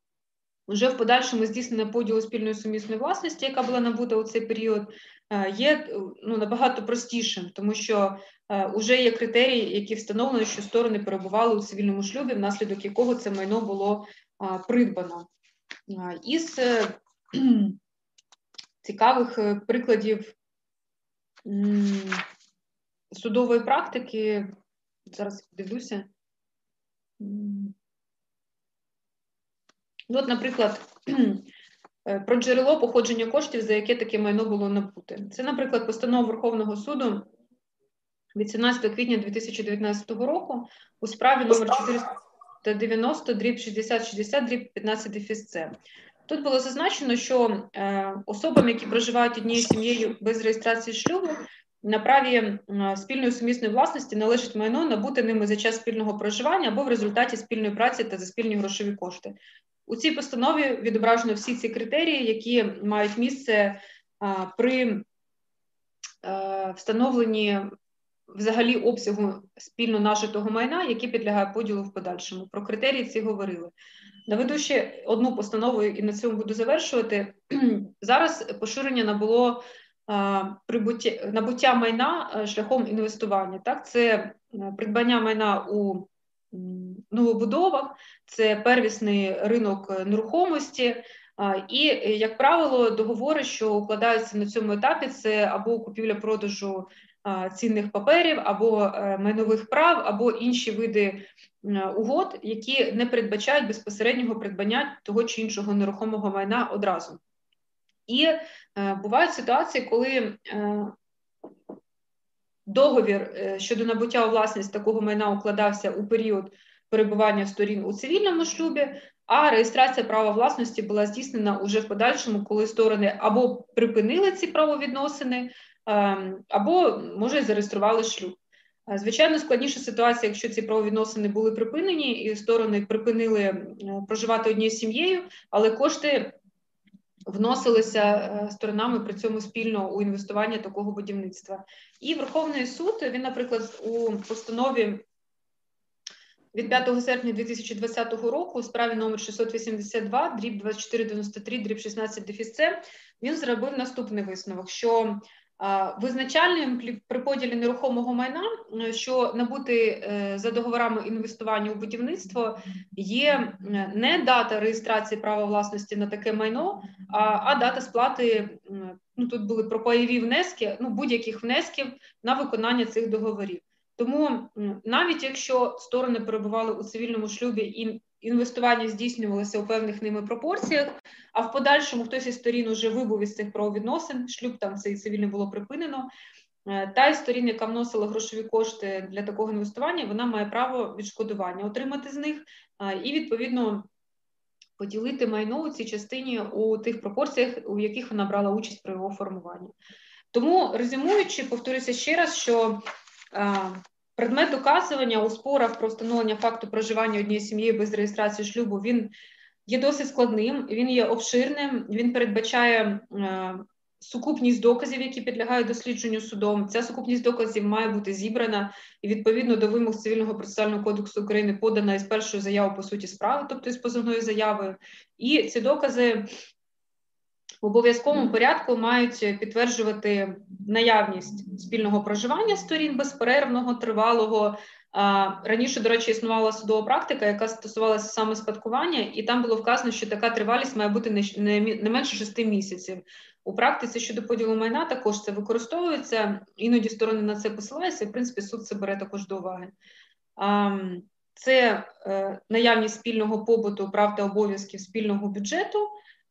вже в подальшому здійснення поділу спільної сумісної власності, яка була набута у цей період, є ну, набагато простішим, тому що вже є критерії, які встановлені, що сторони перебували у цивільному шлюбі, внаслідок якого це майно було придбано. Із цікавих е, прикладів судової практики. Зараз подивлюся. От, наприклад, е, про джерело походження коштів, за яке таке майно було набуте. Це, наприклад, постанова Верховного суду від 17 квітня 2019 року у справі номер 490 дріб 6060 дріб 15 дефіс Тут було зазначено, що е, особам, які проживають однією сім'єю без реєстрації шлюбу, на праві спільної сумісної власності належить майно набути ними за час спільного проживання або в результаті спільної праці та за спільні грошові кошти. У цій постанові відображено всі ці критерії, які мають місце при встановленні взагалі обсягу спільно нажитого майна, який підлягає поділу в подальшому. Про критерії ці говорили. Наведу ще одну постанову і на цьому буду завершувати. Зараз поширення набуло прибуття, набуття майна е, шляхом інвестування. Так, Це е, придбання майна у новобудовах, це первісний ринок нерухомості. І, як правило, договори, що укладаються на цьому етапі, це або купівля-продажу цінних паперів, або е, майнових прав, або інші види угод, які не передбачають безпосереднього придбання того чи іншого нерухомого майна одразу. І е, бувають ситуації, коли е, договір щодо набуття у власність такого майна укладався у період перебування сторін у цивільному шлюбі, а реєстрація права власності була здійснена уже в подальшому, коли сторони або припинили ці правовідносини, Ем, або може зареєстрували шлюб. Е, звичайно, складніша ситуація, якщо ці правовідносини були припинені, і сторони припинили е, проживати однією сім'єю, але кошти вносилися е, сторонами при цьому спільно у інвестування такого будівництва. І Верховний суд він, наприклад, у постанові. Від 5 серпня 2020 року у справі номер 682, дріб 2493, дріб 16 дефіс він зробив наступний висновок: що Визначальним при поділі нерухомого майна, що набути е, за договорами інвестування у будівництво, є не дата реєстрації права власності на таке майно, а дата сплати. Ну тут були пропаєві внески, ну будь-яких внесків на виконання цих договорів. Тому навіть якщо сторони перебували у цивільному шлюбі і інвестування здійснювалося у певних ними пропорціях, а в подальшому хтось із сторін уже вибув із цих правовідносин, шлюб там цей цивільний було припинено. Е, та із сторін, яка вносила грошові кошти для такого інвестування, вона має право відшкодування отримати з них і відповідно поділити майно у цій частині у тих пропорціях, у яких вона брала участь при його формуванні. Тому резюмуючи, повторюся ще раз, що Предмет доказування у спорах про встановлення факту проживання однієї сім'ї без реєстрації шлюбу він є досить складним, він є обширним, він передбачає е, сукупність доказів, які підлягають дослідженню судом. Ця сукупність доказів має бути зібрана і відповідно до вимог цивільного процесуального кодексу України подана із першою заявою по суті справи, тобто із позовною заявою. І ці докази в обов'язковому порядку мають підтверджувати наявність спільного проживання сторін безперервного, тривалого. Раніше, до речі, існувала судова практика, яка стосувалася саме спадкування, і там було вказано, що така тривалість має бути не менше шести місяців. У практиці щодо поділу майна також це використовується, іноді сторони на це посилаються. і, В принципі, суд це бере також до уваги. Це е, наявність спільного побуту, прав та обов'язків спільного бюджету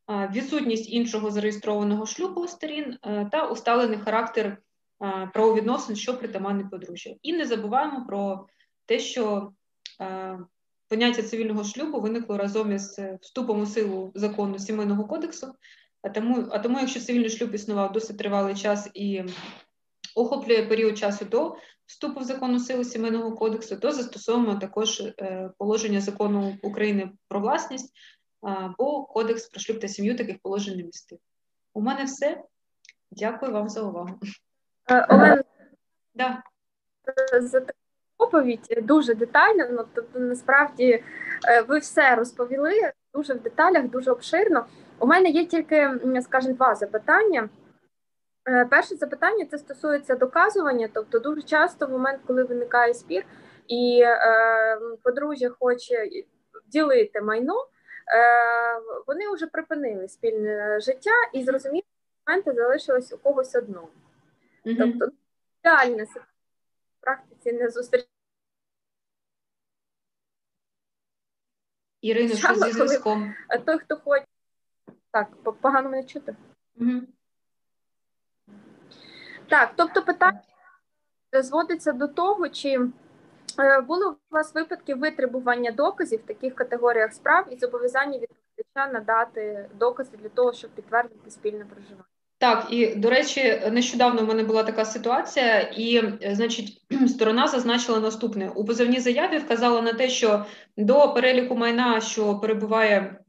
відсутність іншого зареєстрованого шлюбу сторін е, та усталений характер правовідносин, що притаманний подружжя. І не забуваємо про те, що поняття цивільного шлюбу виникло разом із вступом у силу закону сімейного кодексу. А тому, а тому, якщо цивільний шлюб існував досить тривалий час і охоплює період часу до вступу в закону силу сімейного кодексу, то застосовуємо також е, положення закону України про власність, бо Кодекс про шлюб та сім'ю таких положень не містив. У мене все. Дякую вам за увагу. Е, Олена, да. за таку доповідь дуже детально, ну, тобто насправді е, ви все розповіли. дуже в деталях, дуже обширно. У мене є тільки, скажімо, два запитання. Е, перше запитання це стосується доказування, тобто дуже часто в момент, коли виникає спір, і е, подружжя хоче ділити майно, е, вони вже припинили спільне життя і зрозуміло, моменти залишилось у когось. Mm-hmm. Тобто ідеальна в практиці не зустрічається. Ірина, що зі зв'язком? Той, хто хоче. Так, погано мене чути. Угу. Так, тобто питання зводиться до того, чи були у вас випадки витребування доказів в таких категоріях справ і зобов'язання відповідача надати докази для того, щоб підтвердити спільне проживання. Так, і до речі, нещодавно в мене була така ситуація, і, значить, сторона зазначила наступне: у позовній заяві вказала на те, що до переліку майна, що перебуває,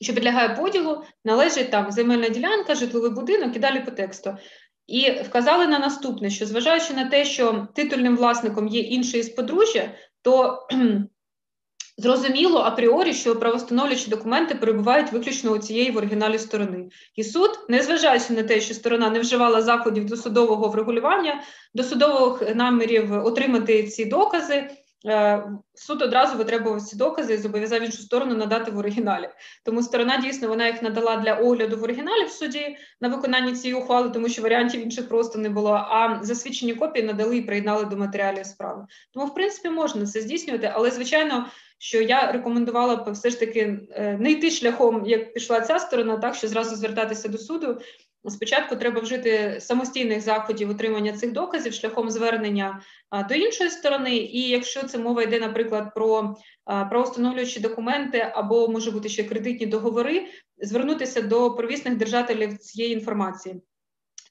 що підлягає поділу, належить там земельна ділянка, житловий будинок і далі по тексту. І вказали на наступне: що зважаючи на те, що титульним власником є інший із подружжя, то Зрозуміло апріорі, що правостановлюючі документи перебувають виключно у цієї в оригіналі сторони, і суд, незважаючи на те, що сторона не вживала заходів до судового врегулювання, до судових намірів отримати ці докази. Е, суд одразу витребував ці докази і зобов'язав іншу сторону надати в оригіналі. Тому сторона дійсно вона їх надала для огляду в оригіналі в суді на виконання цієї ухвали, тому що варіантів інших просто не було. А засвідчені копії надали і приєднали до матеріалів справи. Тому, в принципі, можна це здійснювати, але звичайно що я рекомендувала б все ж таки е, не йти шляхом, як пішла ця сторона, так що зразу звертатися до суду. Спочатку треба вжити самостійних заходів отримання цих доказів шляхом звернення до іншої сторони. І якщо це мова йде, наприклад, про правоустановлюючі документи або може бути ще кредитні договори, звернутися до провісних держателів цієї інформації.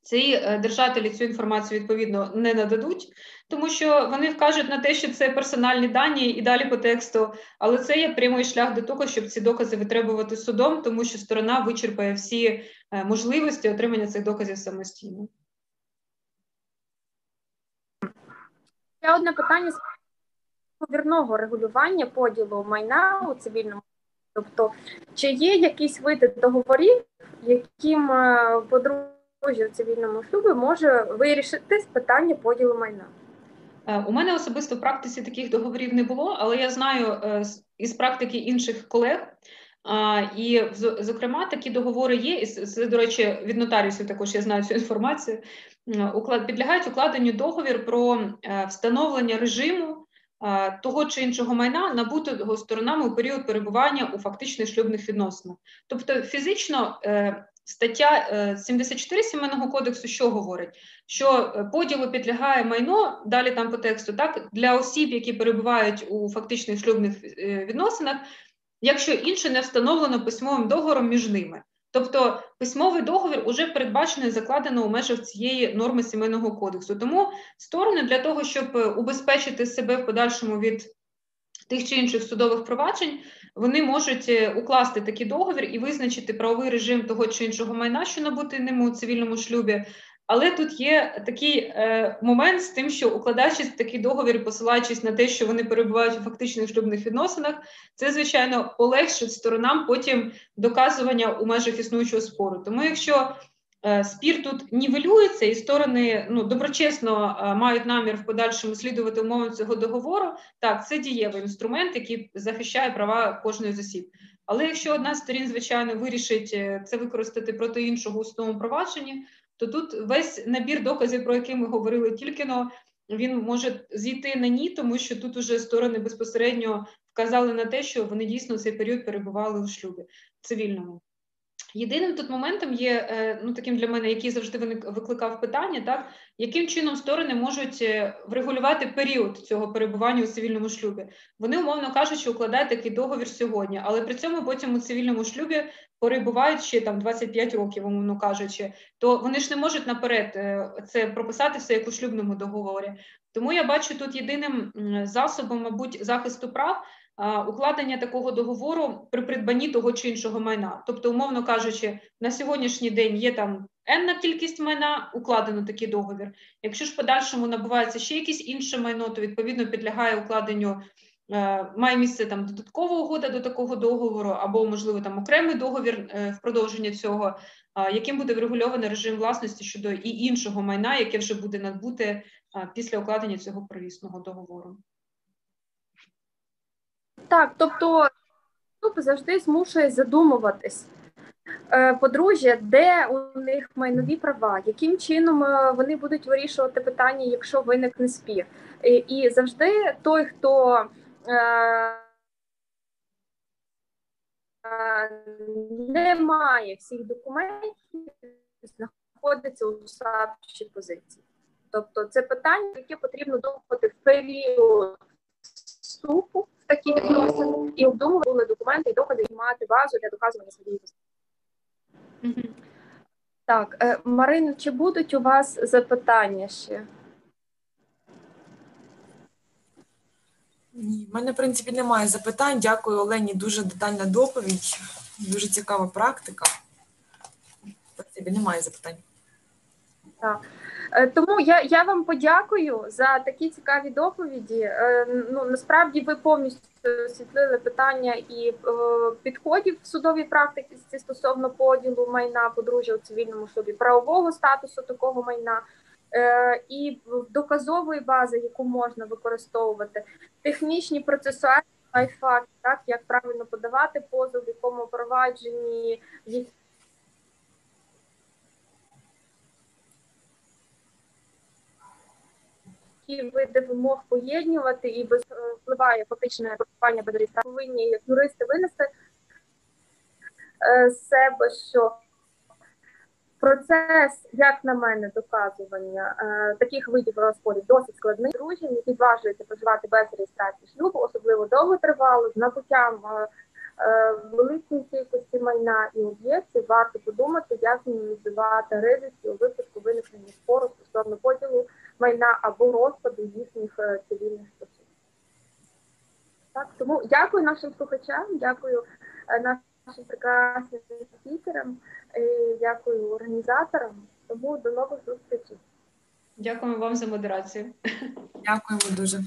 Ці е, держателі цю інформацію відповідно не нададуть, тому що вони вкажуть на те, що це персональні дані і далі по тексту, але це є прямий шлях до того, щоб ці докази витребувати судом, тому що сторона вичерпає всі е, можливості отримання цих доказів самостійно. Ще одне питання з повірного регулювання поділу майна у цивільному. Тобто, чи є якісь види договорів, яким е, подружжя в цивільному шлюбі може вирішити питання поділу майна? Е, у мене особисто в практиці таких договорів не було, але я знаю е, із практики інших колег. І, зокрема, такі договори є. І це, до речі, від нотаріусів також я знаю цю інформацію. Уклад підлягають укладенню договір про е, встановлення режиму того чи іншого майна, набутого сторонами у період перебування у фактичних шлюбних відносинах. Тобто, фізично Стаття 74 е, сімейного кодексу, що говорить, що е, поділу підлягає майно далі там по тексту, так для осіб, які перебувають у фактичних шлюбних е, відносинах, якщо інше не встановлено письмовим договором між ними. Тобто письмовий договір вже передбачено і закладено у межах цієї норми сімейного кодексу. Тому сторони для того, щоб убезпечити себе в подальшому від тих чи інших судових проваджень, вони можуть е, укласти такий договір і визначити правовий режим того чи іншого майна, що набути ним у цивільному шлюбі. Але тут є такий е, момент з тим, що укладаючись такий договір, посилаючись на те, що вони перебувають у фактичних шлюбних відносинах, це звичайно полегшить сторонам потім доказування у межах існуючого спору. Тому, якщо спір тут нівелюється, і сторони ну доброчесно е, мають намір в подальшому слідувати умовам цього договору. Так, це дієвий інструмент, який захищає права кожної з осіб. Але якщо одна з сторін, звичайно, вирішить е, це використати проти іншого у судовому провадженні, то тут весь набір доказів, про який ми говорили тільки но, він може зійти на ні, тому що тут уже сторони безпосередньо вказали на те, що вони дійсно цей період перебували у шлюбі цивільному. Єдиним тут моментом є е, ну таким для мене, який завжди викликав питання, так яким чином сторони можуть е, врегулювати період цього перебування у цивільному шлюбі. Вони умовно кажучи, укладають такий договір сьогодні, але при цьому потім у цивільному шлюбі перебувають ще там 25 років, умовно кажучи, то вони ж не можуть наперед е, це прописати все як у шлюбному договорі. Тому я бачу тут єдиним засобом, мабуть, захисту прав укладення такого договору при придбанні того чи іншого майна. Тобто, умовно кажучи, на сьогоднішній день є там енна кількість майна, укладено такий договір. Якщо ж в подальшому набувається ще якесь інше майно, то відповідно підлягає укладенню е, має місце там додаткова угода до такого договору, або, можливо, там окремий договір е, в продовження цього, яким буде врегульований режим власності щодо і іншого майна, яке вже буде надбуте е, після укладення цього первісного договору. Так, тобто завжди змушує задумуватись. Е, Подружжя, де у них майнові права, яким чином е, вони будуть вирішувати питання, якщо виникне спір. І, завжди той, хто е, не має всіх документів, знаходиться у слабшій позиції. Тобто це питання, яке потрібно думати в період вступу в такі відносини і обдумувати були документи і докази і мати базу для доказування своєї позиції. Так, е, Марино, чи будуть у вас запитання ще? Ні, в мене, в принципі, немає запитань. Дякую Олені. Дуже детальна доповідь, дуже цікава практика. В принципі, немає запитань. Е, Тому я, я вам подякую за такі цікаві доповіді. Е, Ну насправді ви повністю освітлили питання і е, підходів в судовій практиці стосовно поділу майна подружжя у цивільному шлюбі, правового статусу такого майна. е, І доказової бази, яку можна використовувати, технічні процесуальні факти, так як правильно подавати позов, в якому провадженні, які які види вимог поєднувати і без е, впливає фактичне групування без реєстрації, повинні як юристи винести е, з себе, що процес, як на мене, доказування е, таких видів розпорів досить складний. Друзі, не відважується проживати без реєстрації шлюбу, особливо довготривало, з набуттям е, е, кількості майна і об'єктів, варто подумати, як мінімізувати ризики у випадку виникнення спору стосовно поділу майна або розпаду їхніх е, цивільних стосунків. Так, тому дякую нашим слухачам, дякую е, нашим прекрасним спікерам, дякую організаторам. Тому до нових зустрічей. Дякуємо вам за модерацію. Дякуємо дуже.